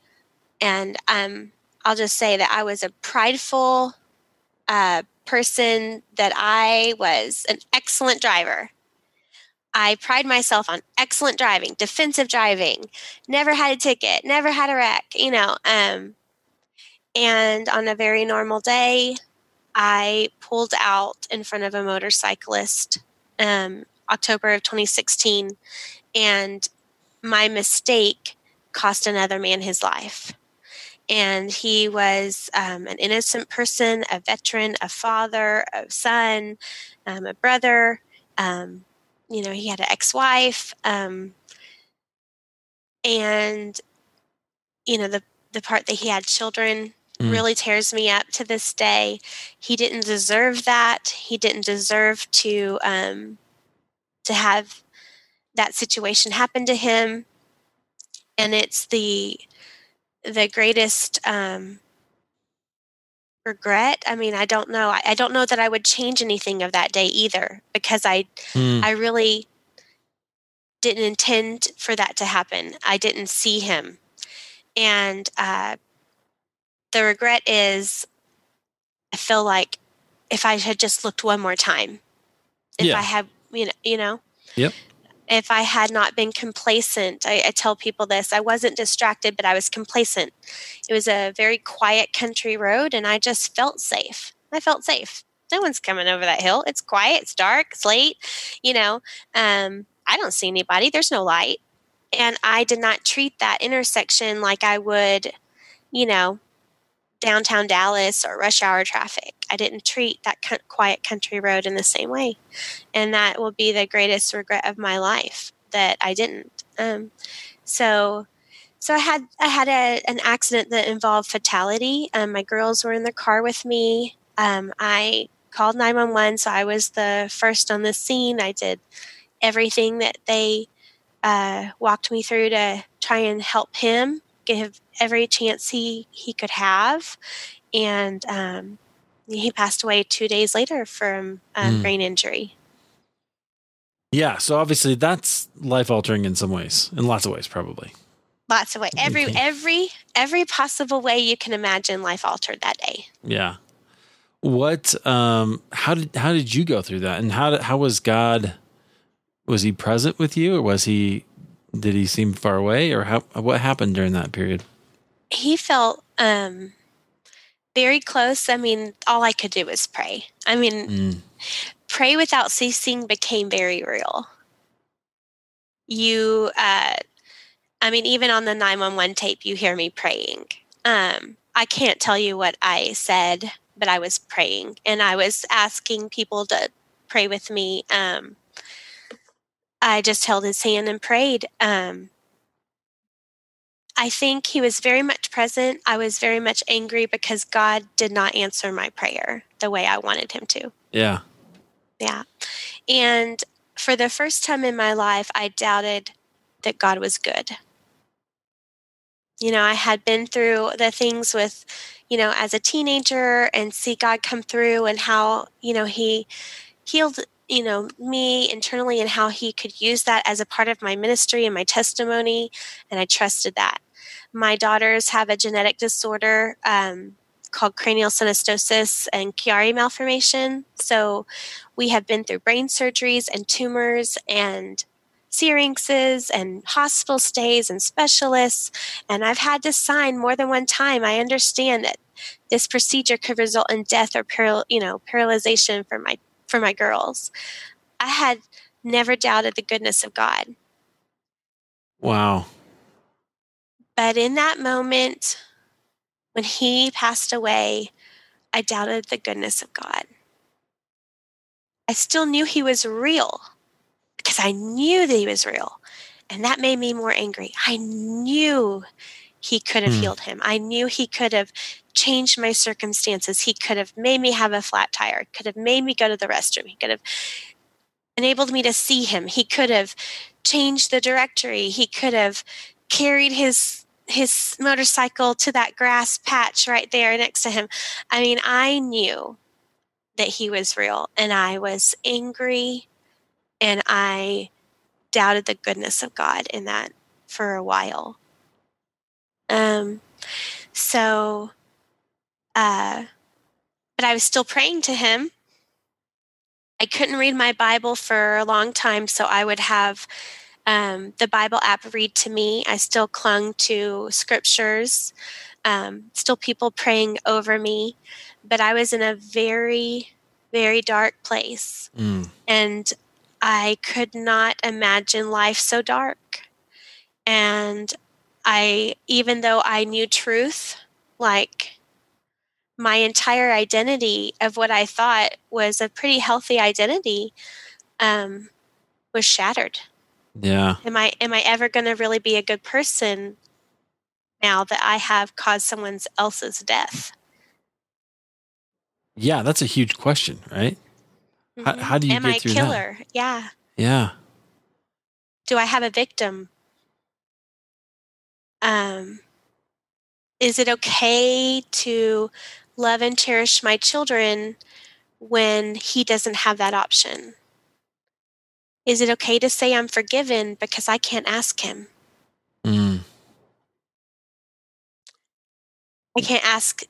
[SPEAKER 2] and um I'll just say that I was a prideful uh, person, that I was an excellent driver. I pride myself on excellent driving, defensive driving, never had a ticket, never had a wreck, you know. Um, and on a very normal day, I pulled out in front of a motorcyclist um, October of 2016, and my mistake cost another man his life and he was um, an innocent person, a veteran, a father, a son, um, a brother. Um, you know, he had an ex-wife, um, and you know the the part that he had children mm. really tears me up to this day. He didn't deserve that. He didn't deserve to um, to have that situation happen to him, and it's the the greatest um, regret. I mean, I don't know. I, I, don't know that I would change anything of that day either because I mm. I really didn't intend for that to happen. I didn't see him, and uh, the regret is I feel like if I had just looked one more time, if yeah. I had you know you know.
[SPEAKER 1] Yep
[SPEAKER 2] if I had not been complacent. I, I, tell people this I wasn't distracted, but I was complacent. It was a very quiet country road, and I just felt safe. I felt safe. No one's coming over that hill. It's quiet, it's dark, it's late. You know, um, I don't see anybody, there's no light. And I did not treat that intersection like I would, you know, downtown Dallas or rush hour traffic. I didn't treat that quiet country road in the same way. And that will be the greatest regret of my life that I didn't. Um, so, so I had I had a, an accident that involved fatality. Um, my girls were in the car with me. Um, I called 911, so I was the first on the scene. I did everything that they uh, walked me through to try and help him give every chance he he could have, and um, he passed away two days later from mm. brain injury.
[SPEAKER 1] Yeah, so obviously that's life altering in some ways, in lots of ways, probably.
[SPEAKER 2] Lots of ways. Every every every possible way you can imagine, life altered that day.
[SPEAKER 1] Yeah. what um how did how did you go through that and how did, how was god was he present with you or was he did he seem far away or how what happened during that period
[SPEAKER 2] he felt um very close i mean all i could do was pray i mean mm. pray without ceasing became very real you uh i mean even on the 911 tape you hear me praying um i can't tell you what i said but I was praying and I was asking people to pray with me. Um, I just held his hand and prayed. Um, I think he was very much present. I was very much angry because God did not answer my prayer the way I wanted him to.
[SPEAKER 1] Yeah.
[SPEAKER 2] Yeah. And for the first time in my life, I doubted that God was good. You know, I had been through the things with you know, as a teenager and see God come through and how, you know, He healed, you know, me internally and how He could use that as a part of my ministry and my testimony. And I trusted that. My daughters have a genetic disorder um, called cranial synostosis and Chiari malformation. So we have been through brain surgeries and tumors and syrinxes and hospital stays and specialists. And I've had to sign more than one time. I understand that this procedure could result in death or paral- you know paralyzation for my for my girls. I had never doubted the goodness of God.
[SPEAKER 1] Wow.
[SPEAKER 2] But in that moment, when he passed away, I doubted the goodness of God. I still knew he was real because I knew that he was real. And that made me more angry. I knew he could have mm. healed him. I knew he could have changed my circumstances. He could have made me have a flat tire, could have made me go to the restroom. He could have enabled me to see him. He could have changed the directory. He could have carried his his motorcycle to that grass patch right there next to him. I mean, I knew that he was real and I was angry and I doubted the goodness of God in that for a while. Um, so, uh, but I was still praying to Him. I couldn't read my Bible for a long time, so I would have um, the Bible app read to me. I still clung to scriptures, um, still people praying over me, but I was in a very, very dark place. Mm. And I could not imagine life so dark. And I, even though I knew truth, like my entire identity of what I thought was a pretty healthy identity, um, was shattered.
[SPEAKER 1] Yeah.
[SPEAKER 2] Am I am I ever going to really be a good person now that I have caused someone else's death?
[SPEAKER 1] Yeah, that's a huge question, right? How, mm-hmm. how do you
[SPEAKER 2] Am
[SPEAKER 1] get
[SPEAKER 2] I
[SPEAKER 1] through
[SPEAKER 2] killer?
[SPEAKER 1] That?
[SPEAKER 2] Yeah.
[SPEAKER 1] Yeah.
[SPEAKER 2] Do I have a victim? Um, is it okay to love and cherish my children when he doesn't have that option? Is it okay to say I'm forgiven because I can't ask him? Mm. I can't ask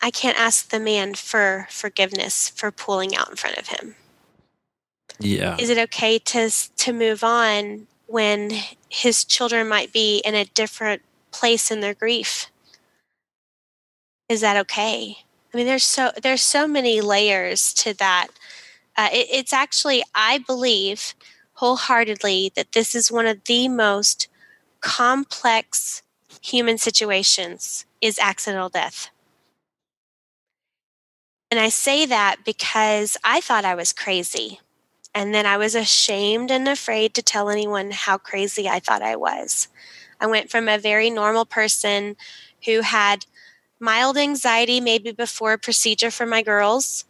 [SPEAKER 2] I can't ask the man for forgiveness for pulling out in front of him.
[SPEAKER 1] Yeah.
[SPEAKER 2] Is it okay to to move on when his children might be in a different place in their grief? Is that okay? I mean, there's so there's so many layers to that. Uh, it, it's actually, I believe wholeheartedly that this is one of the most complex human situations is accidental death. And I say that because I thought I was crazy. And then I was ashamed and afraid to tell anyone how crazy I thought I was. I went from a very normal person who had mild anxiety, maybe before a procedure for my girls,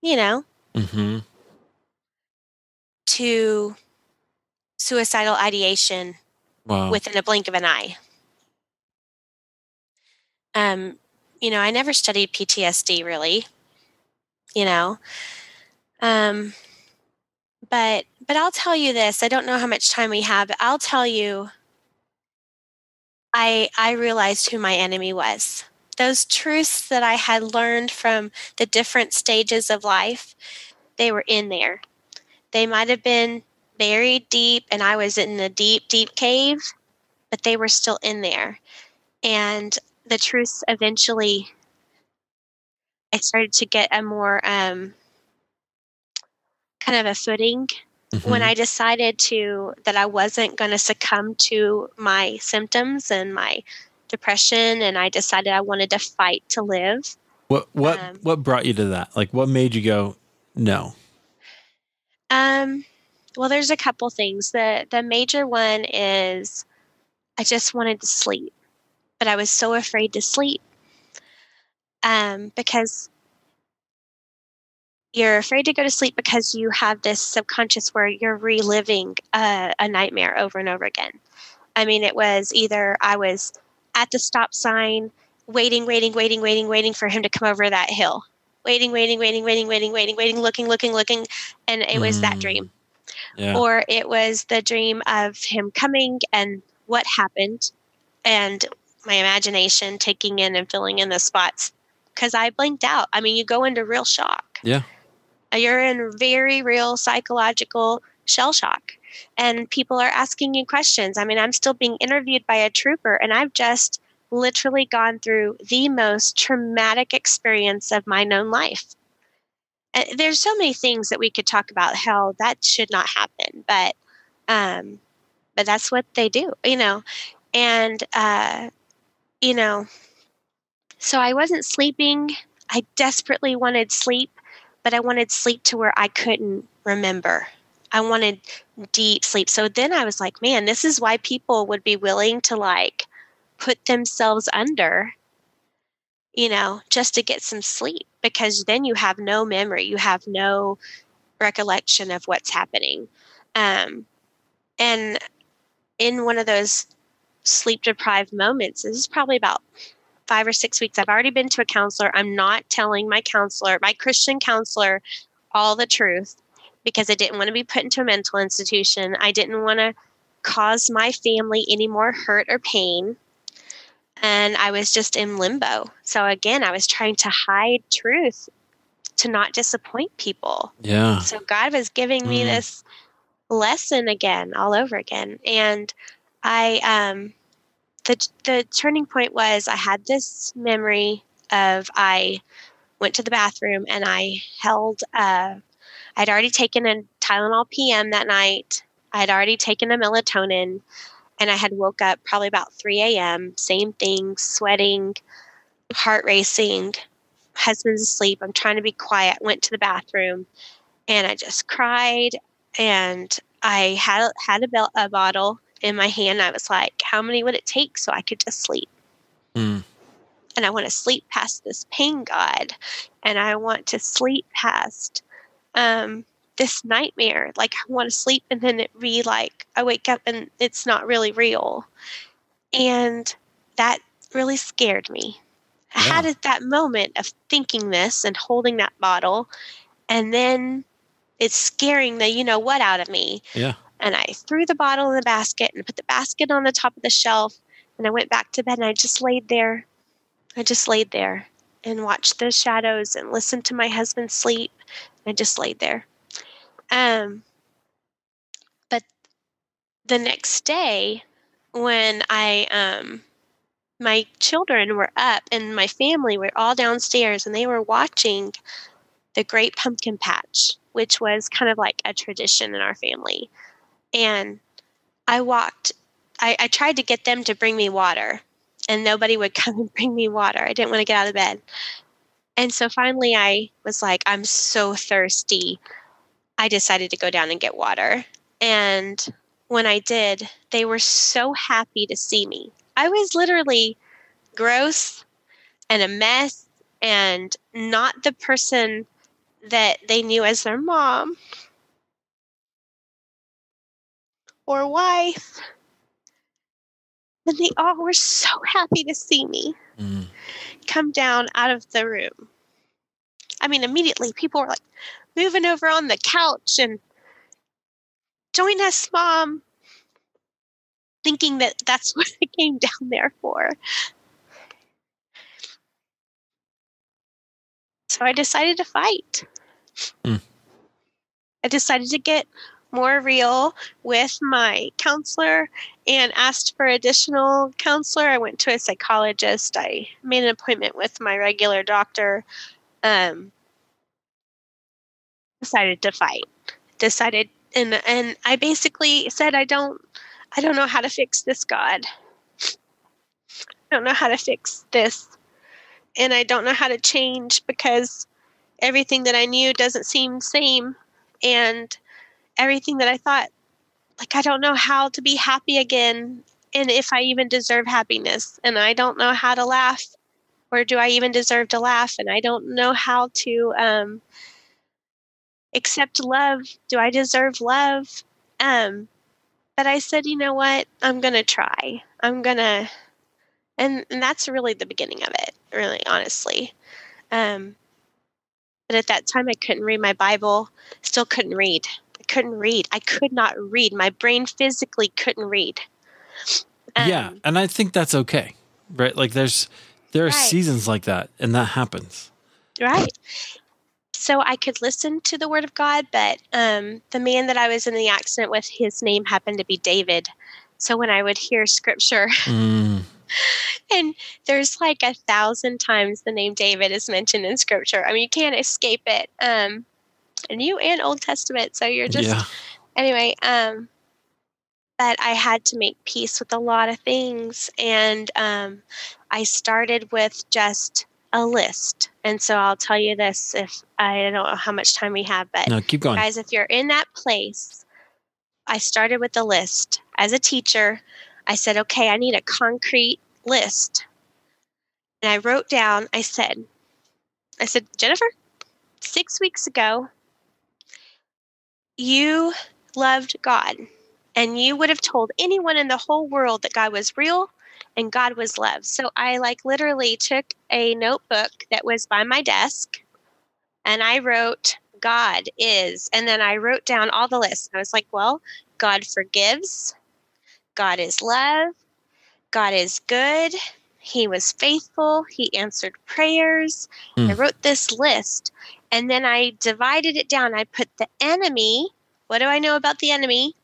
[SPEAKER 2] you know, mm-hmm. to suicidal ideation wow. within a blink of an eye. Um, you know, I never studied PTSD really, you know. Um, but but I'll tell you this. I don't know how much time we have, I'll tell you I I realized who my enemy was. those truths that I had learned from the different stages of life, they were in there. They might have been buried deep, and I was in a deep, deep cave, but they were still in there. And the truths eventually, I started to get a more um, kind of a footing mm-hmm. when I decided to that I wasn't going to succumb to my symptoms and my depression, and I decided I wanted to fight to live.
[SPEAKER 1] What what um, what brought you to that? Like, what made you go no?
[SPEAKER 2] Um, well, there's a couple things. the The major one is I just wanted to sleep, but I was so afraid to sleep. Um, because you're afraid to go to sleep because you have this subconscious where you're reliving a, a nightmare over and over again. I mean, it was either I was at the stop sign, waiting, waiting, waiting, waiting, waiting for him to come over that hill. Waiting, waiting, waiting, waiting, waiting, waiting, waiting, looking, looking, looking. And it was mm. that dream. Yeah. Or it was the dream of him coming and what happened and my imagination taking in and filling in the spots because I blinked out. I mean, you go into real shock.
[SPEAKER 1] Yeah.
[SPEAKER 2] You're in very real psychological shell shock and people are asking you questions. I mean, I'm still being interviewed by a trooper, and I've just literally gone through the most traumatic experience of my known life. And there's so many things that we could talk about how that should not happen, but um, but that's what they do, you know. And uh, you know, so I wasn't sleeping. I desperately wanted sleep, but I wanted sleep to where I couldn't remember. I wanted deep sleep. So then I was like, man, this is why people would be willing to like put themselves under, you know, just to get some sleep because then you have no memory, you have no recollection of what's happening. Um, and in one of those sleep deprived moments, this is probably about five or six weeks. I've already been to a counselor. I'm not telling my counselor, my Christian counselor, all the truth because I didn't want to be put into a mental institution. I didn't want to cause my family any more hurt or pain. And I was just in limbo. So again, I was trying to hide truth to not disappoint people.
[SPEAKER 1] Yeah.
[SPEAKER 2] So God was giving me mm. this lesson again, all over again. And I um the the turning point was I had this memory of I went to the bathroom and I held uh I'd already taken a Tylenol PM that night. I had already taken a melatonin, and I had woke up probably about 3 a.m. Same thing, sweating, heart racing. Husband's asleep. I'm trying to be quiet. Went to the bathroom, and I just cried. And I had had a, be- a bottle in my hand. I was like, "How many would it take so I could just sleep?" Mm. And I want to sleep past this pain, God, and I want to sleep past um, this nightmare. Like I want to sleep and then it be like I wake up and it's not really real. And that really scared me. Yeah. I had at that moment of thinking this and holding that bottle and then it's scaring the you know what out of me.
[SPEAKER 1] Yeah.
[SPEAKER 2] And I threw the bottle in the basket and put the basket on the top of the shelf and I went back to bed and I just laid there. I just laid there and watched the shadows and listened to my husband sleep I just laid there. Um, but the next day, when I, um, my children were up and my family were all downstairs and they were watching the Great Pumpkin Patch, which was kind of like a tradition in our family. And I walked, I, I tried to get them to bring me water, and nobody would come and bring me water. I didn't want to get out of bed. And so finally, I was like, I'm so thirsty. I decided to go down and get water. And when I did, they were so happy to see me. I was literally gross and a mess and not the person that they knew as their mom or wife. And they all were so happy to see me. Mm come down out of the room. I mean, immediately people were like moving over on the couch and join us, mom, thinking that that's what I came down there for. So I decided to fight. Mm. I decided to get more real with my counselor and asked for additional counselor. I went to a psychologist. I made an appointment with my regular doctor. Um, decided to fight. Decided and and I basically said I don't I don't know how to fix this God. I don't know how to fix this. And I don't know how to change because everything that I knew doesn't seem same and everything that I thought like I don't know how to be happy again and if I even deserve happiness and I don't know how to laugh or do I even deserve to laugh and I don't know how to um accept love. Do I deserve love? Um but I said you know what? I'm going to try. I'm going to and, and that's really the beginning of it really honestly. Um but at that time I couldn't read my Bible still couldn't read couldn't read. I could not read. My brain physically couldn't read.
[SPEAKER 1] Um, yeah, and I think that's okay, right? Like there's there are right. seasons like that, and that happens.
[SPEAKER 2] Right. So I could listen to the Word of God, but um, the man that I was in the accident with, his name happened to be David. So when I would hear Scripture. Mm. and there's like a thousand times the name David is mentioned in scripture. I mean, you can't escape it. Um, A new and Old Testament. So you're just yeah. anyway. Um, but I had to make peace with a lot of things, and um, I started with just a list. And so I'll tell you this: if I don't know how much time we have, but
[SPEAKER 1] no, keep going,
[SPEAKER 2] guys. If you're in that place, I started with a list as a teacher. I said, okay, I need a concrete list. And I wrote down, I said, I said, Jennifer, six weeks ago, you loved God and you would have told anyone in the whole world that God was real and God was love. So I like literally took a notebook that was by my desk and I wrote God is and then I wrote down all the lists. I was like, well, God forgives. God is love. God is good. He was faithful. He answered prayers. Mm. I wrote this list and then I divided it down. I put the enemy. What do I know about the enemy?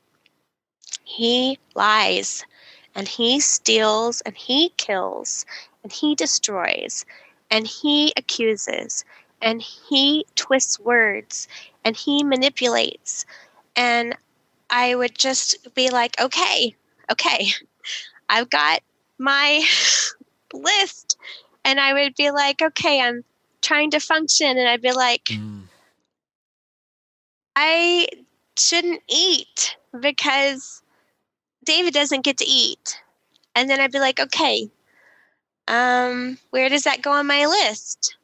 [SPEAKER 2] He lies and he steals and he kills and he destroys and he accuses and he twists words and he manipulates. And I would just be like, okay, okay, I've got my list. And I would be like, okay, I'm trying to function and I'd be like, mm. I shouldn't eat because David doesn't get to eat. And then I'd be like, okay, um, where does that go on my list?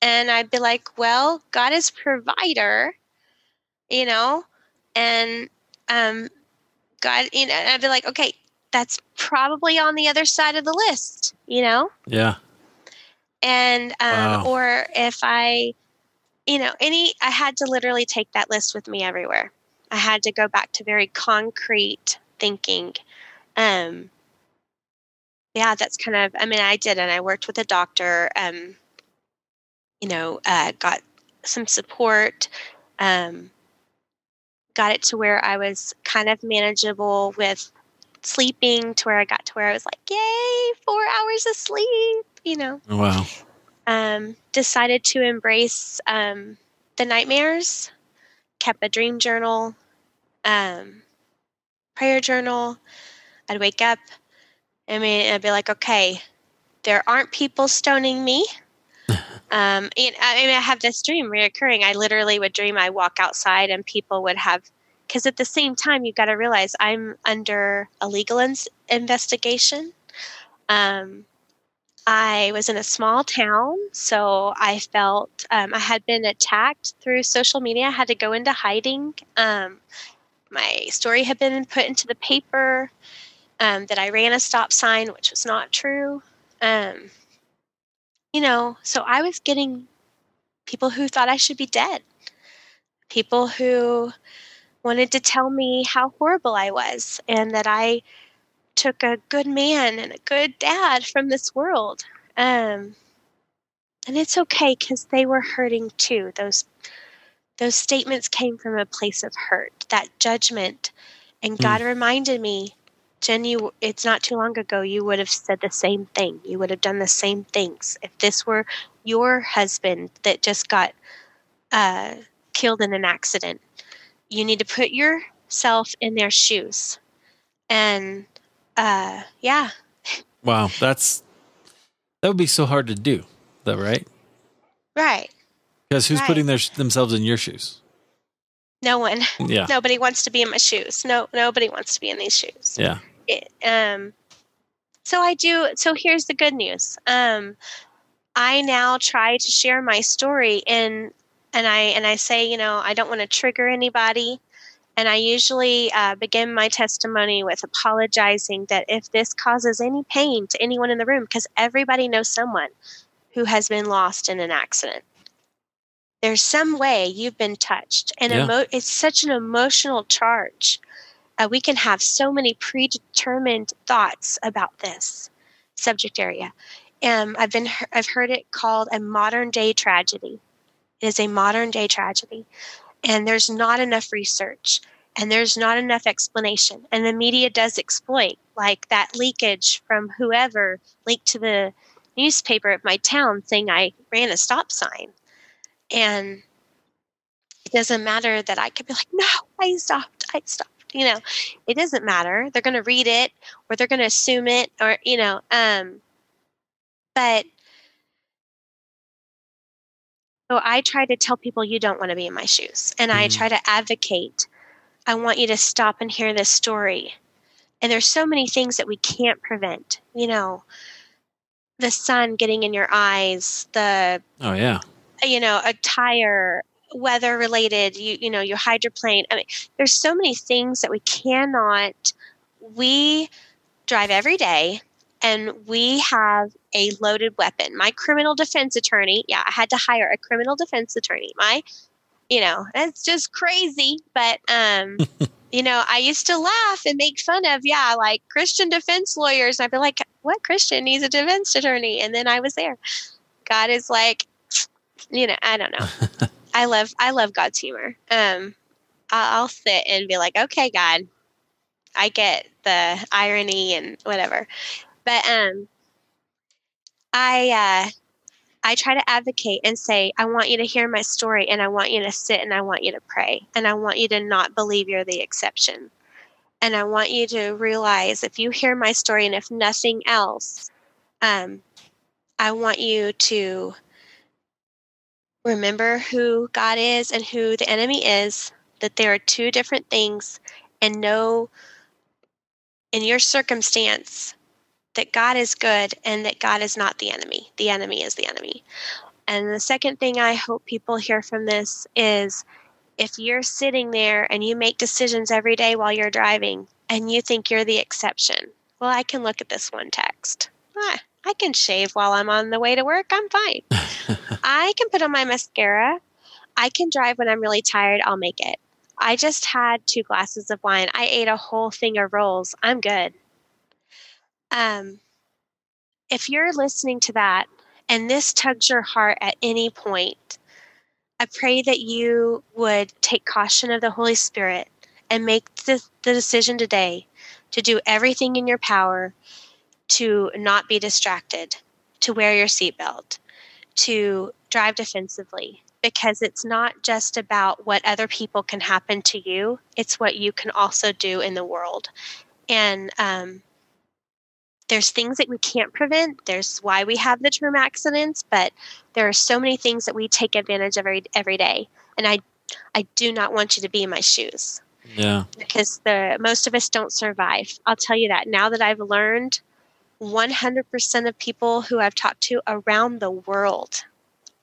[SPEAKER 2] And I'd be like, well, God is provider, you know, and um, God, you know, and I'd be like, okay, that's probably on the other side of the list, you know?
[SPEAKER 1] Yeah
[SPEAKER 2] and um, wow. or if I, you know, any I had to literally take that list with me everywhere. I had to go back to very concrete thinking. Um, yeah, that's kind of. I mean, I did, and I worked with a doctor. Um, you know, uh, got some support. Um, got it to where I was kind of manageable with sleeping to where I got to where I was like, yay, four hours of sleep you know.
[SPEAKER 1] Oh, wow.
[SPEAKER 2] Um, decided to embrace um, the nightmares, kept a dream journal, um, prayer journal. I'd wake up. I mean, I'd be like, okay, there aren't people stoning me. um, and I mean, I have this dream reoccurring. I literally would dream I walk outside and people would have, because at the same time, you've got to realize I'm under a legal ins- investigation. Um, I was in a small town, so I felt um, I had been attacked through social media. I had to go into hiding. Um, my story had been put into the paper um, that I ran a stop sign, which was not true. Um, you know, so I was getting people who thought I should be dead, people who wanted to tell me how horrible I was and that I took a good man and a good dad from this world. Um, And it's okay because they were hurting too. Those those statements came from a place of hurt, that judgment. And God mm. reminded me, Jen, you, it's not too long ago, you would have said the same thing. You would have done the same things. If this were your husband that just got uh, killed in an accident, you need to put yourself in their shoes. And uh, yeah.
[SPEAKER 1] Wow, that's that would be so hard to do, though, right?
[SPEAKER 2] Right.
[SPEAKER 1] Because who's right. putting their, themselves in your shoes?
[SPEAKER 2] No one.
[SPEAKER 1] Yeah.
[SPEAKER 2] Nobody wants to be in my shoes. No, nobody wants to be in these shoes.
[SPEAKER 1] Yeah.
[SPEAKER 2] It, um. So I do. So here's the good news. Um, I now try to share my story and and I and I say, you know, I don't want to trigger anybody. And I usually uh, begin my testimony with apologizing that if this causes any pain to anyone in the room, because everybody knows someone who has been lost in an accident. There's some way you've been touched and yeah. emo- it's such an emotional charge. Uh, we can have so many predetermined thoughts about this subject area. Um, i've been i've heard it called a modern day tragedy. It is a modern day tragedy and there's not enough research and there's not enough explanation and the media does exploit like that leakage from whoever leaked to the newspaper of my town saying i ran a stop sign and it doesn't matter that I could be like, no, I stopped, I stopped. You know, it doesn't matter. They're going to read it or they're going to assume it or, you know, um, but so I try to tell people you don't want to be in my shoes. And mm I try to advocate. I want you to stop and hear this story. And there's so many things that we can't prevent. You know, the sun getting in your eyes, the
[SPEAKER 1] Oh yeah
[SPEAKER 2] you know, a tire, weather related, you you know, your hydroplane. I mean, there's so many things that we cannot we drive every day and we have a loaded weapon. My criminal defense attorney, yeah, I had to hire a criminal defense attorney. My you know, that's just crazy, but um you know, I used to laugh and make fun of, yeah, like Christian defense lawyers. And I'd be like, what Christian needs a defense attorney? And then I was there. God is like, you know, I don't know. I love I love God's humor. Um, I'll sit and be like, okay, God, I get the irony and whatever, but um, I uh, I try to advocate and say, I want you to hear my story, and I want you to sit and I want you to pray, and I want you to not believe you're the exception. And I want you to realize if you hear my story and if nothing else, um, I want you to remember who God is and who the enemy is, that there are two different things, and know in your circumstance that God is good and that God is not the enemy. The enemy is the enemy. And the second thing I hope people hear from this is if you're sitting there and you make decisions every day while you're driving and you think you're the exception, well, I can look at this one text. Ah, I can shave while I'm on the way to work. I'm fine. I can put on my mascara. I can drive when I'm really tired. I'll make it. I just had two glasses of wine. I ate a whole thing of rolls. I'm good. Um, if you're listening to that and this tugs your heart at any point, I pray that you would take caution of the Holy Spirit and make the, the decision today to do everything in your power to not be distracted, to wear your seatbelt, to drive defensively, because it's not just about what other people can happen to you, it's what you can also do in the world. And um, there's things that we can't prevent. There's why we have the term accidents, but there are so many things that we take advantage of every, every day. And I, I do not want you to be in my shoes.
[SPEAKER 1] Yeah.
[SPEAKER 2] Because the most of us don't survive. I'll tell you that now that I've learned 100% of people who I've talked to around the world,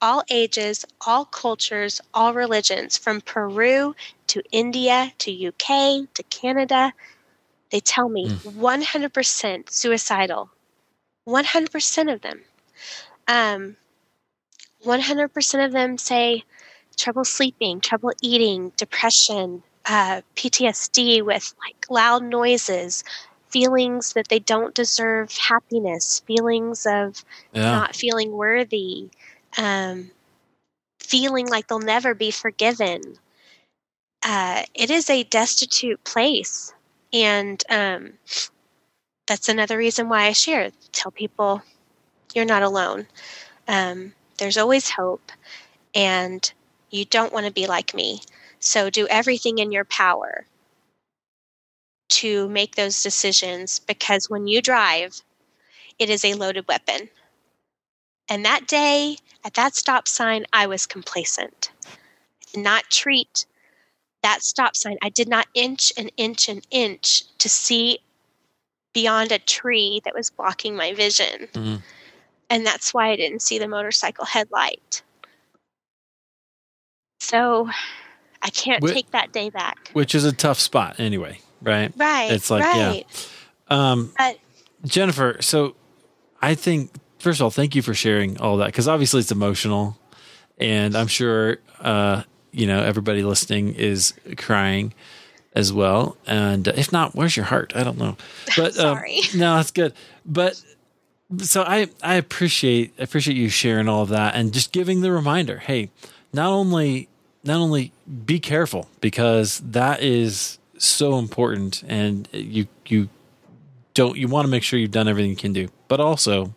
[SPEAKER 2] all ages, all cultures, all religions, from Peru to India to UK to Canada, they tell me mm. 100% suicidal. 100% of them. Um, 100% of them say trouble sleeping, trouble eating, depression, uh, PTSD with like loud noises, feelings that they don't deserve happiness, feelings of yeah. not feeling worthy, um, feeling like they'll never be forgiven. Uh, it is a destitute place. And um, that's another reason why I share. Tell people you're not alone. Um, there's always hope, and you don't want to be like me. So do everything in your power to make those decisions because when you drive, it is a loaded weapon. And that day at that stop sign, I was complacent. I did not treat that stop sign. I did not inch and inch and inch to see beyond a tree that was blocking my vision. Mm. And that's why I didn't see the motorcycle headlight. So I can't take that day back.
[SPEAKER 1] Which is a tough spot anyway, right?
[SPEAKER 2] Right.
[SPEAKER 1] It's like,
[SPEAKER 2] right.
[SPEAKER 1] yeah. Um, but, Jennifer, so I think, first of all, thank you for sharing all that because obviously it's emotional. And I'm sure, uh, you know, everybody listening is crying as well. And if not, where's your heart? I don't know. But
[SPEAKER 2] um, sorry.
[SPEAKER 1] No, that's good. But so I I appreciate I appreciate you sharing all of that and just giving the reminder. Hey, not only not only be careful because that is so important and you you don't you want to make sure you've done everything you can do but also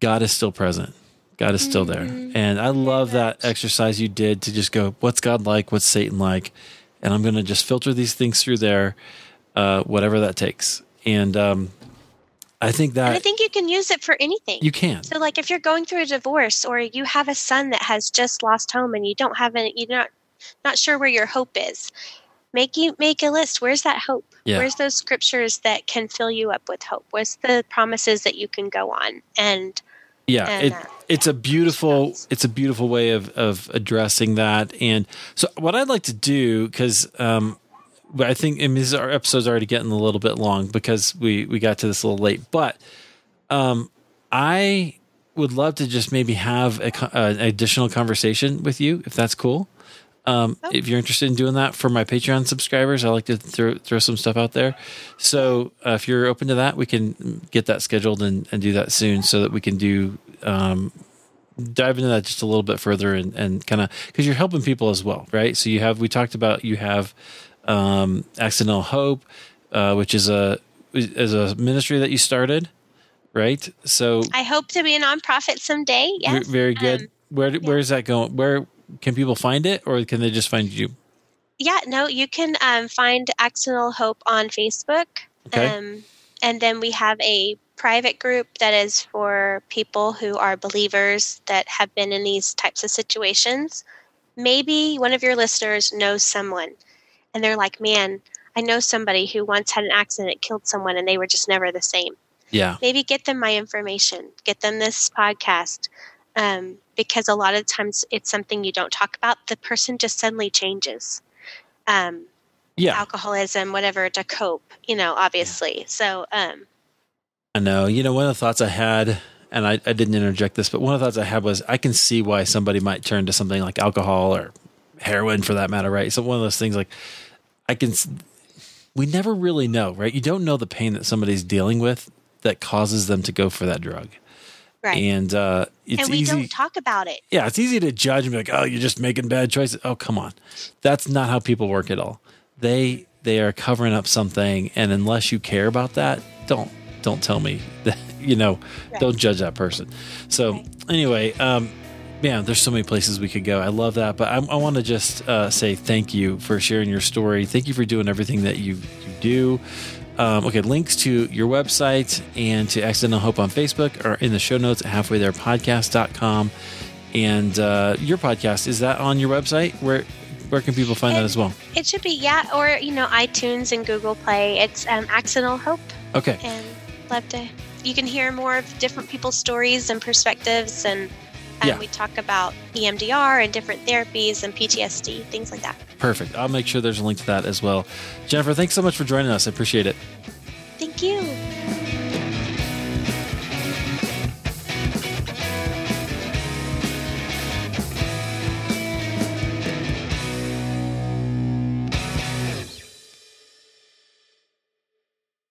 [SPEAKER 1] god is still present god is still there mm-hmm. and i love that exercise you did to just go what's god like what's satan like and i'm going to just filter these things through there uh, whatever that takes and um, I think that
[SPEAKER 2] and I think you can use it for anything.
[SPEAKER 1] You can.
[SPEAKER 2] So like if you're going through a divorce or you have a son that has just lost home and you don't have any you're not not sure where your hope is. Make you make a list. Where's that hope? Yeah. Where's those scriptures that can fill you up with hope? Where's the promises that you can go on? And
[SPEAKER 1] yeah, and, it, uh, it's a beautiful it's a beautiful way of of addressing that. And so what I'd like to do because um, I think I mean, our episode's already getting a little bit long because we we got to this a little late. But um, I would love to just maybe have a, an additional conversation with you if that's cool. Um, oh. If you're interested in doing that for my Patreon subscribers, I like to throw throw some stuff out there. So uh, if you're open to that, we can get that scheduled and, and do that soon, so that we can do um, dive into that just a little bit further and, and kind of because you're helping people as well, right? So you have we talked about you have um, Accidental Hope, uh, which is a is a ministry that you started, right? So
[SPEAKER 2] I hope to be a nonprofit someday. Yes,
[SPEAKER 1] very good. Um, where yeah. where is that going? Where can people find it, or can they just find you?
[SPEAKER 2] Yeah, no, you can um, find Accidental Hope on Facebook. Okay. Um, and then we have a private group that is for people who are believers that have been in these types of situations. Maybe one of your listeners knows someone and they're like, man, I know somebody who once had an accident, killed someone, and they were just never the same.
[SPEAKER 1] Yeah.
[SPEAKER 2] Maybe get them my information, get them this podcast. Um, because a lot of times it's something you don't talk about. The person just suddenly changes. Um,
[SPEAKER 1] yeah.
[SPEAKER 2] Alcoholism, whatever, to cope, you know, obviously. Yeah. So, um,
[SPEAKER 1] I know. You know, one of the thoughts I had, and I, I didn't interject this, but one of the thoughts I had was I can see why somebody might turn to something like alcohol or heroin for that matter, right? So one of those things like I can we never really know, right? You don't know the pain that somebody's dealing with that causes them to go for that drug.
[SPEAKER 2] Right.
[SPEAKER 1] And uh, it's
[SPEAKER 2] and we
[SPEAKER 1] easy.
[SPEAKER 2] don't talk about it.
[SPEAKER 1] Yeah, it's easy to judge and be like, "Oh, you're just making bad choices." Oh, come on, that's not how people work at all. They they are covering up something, and unless you care about that, don't don't tell me that you know. Right. Don't judge that person. So right. anyway, um, man, there's so many places we could go. I love that. But I, I want to just uh, say thank you for sharing your story. Thank you for doing everything that you, you do. Um, okay, links to your website and to Accidental Hope on Facebook are in the show notes at halfwaytherepodcast.com. And uh, your podcast, is that on your website? Where where can people find
[SPEAKER 2] it,
[SPEAKER 1] that as well?
[SPEAKER 2] It should be, yeah, or, you know, iTunes and Google Play. It's um, Accidental Hope.
[SPEAKER 1] Okay.
[SPEAKER 2] And love to, you can hear more of different people's stories and perspectives and and yeah. we talk about EMDR and different therapies and PTSD, things like that.
[SPEAKER 1] Perfect. I'll make sure there's a link to that as well. Jennifer, thanks so much for joining us. I appreciate it. Thank you.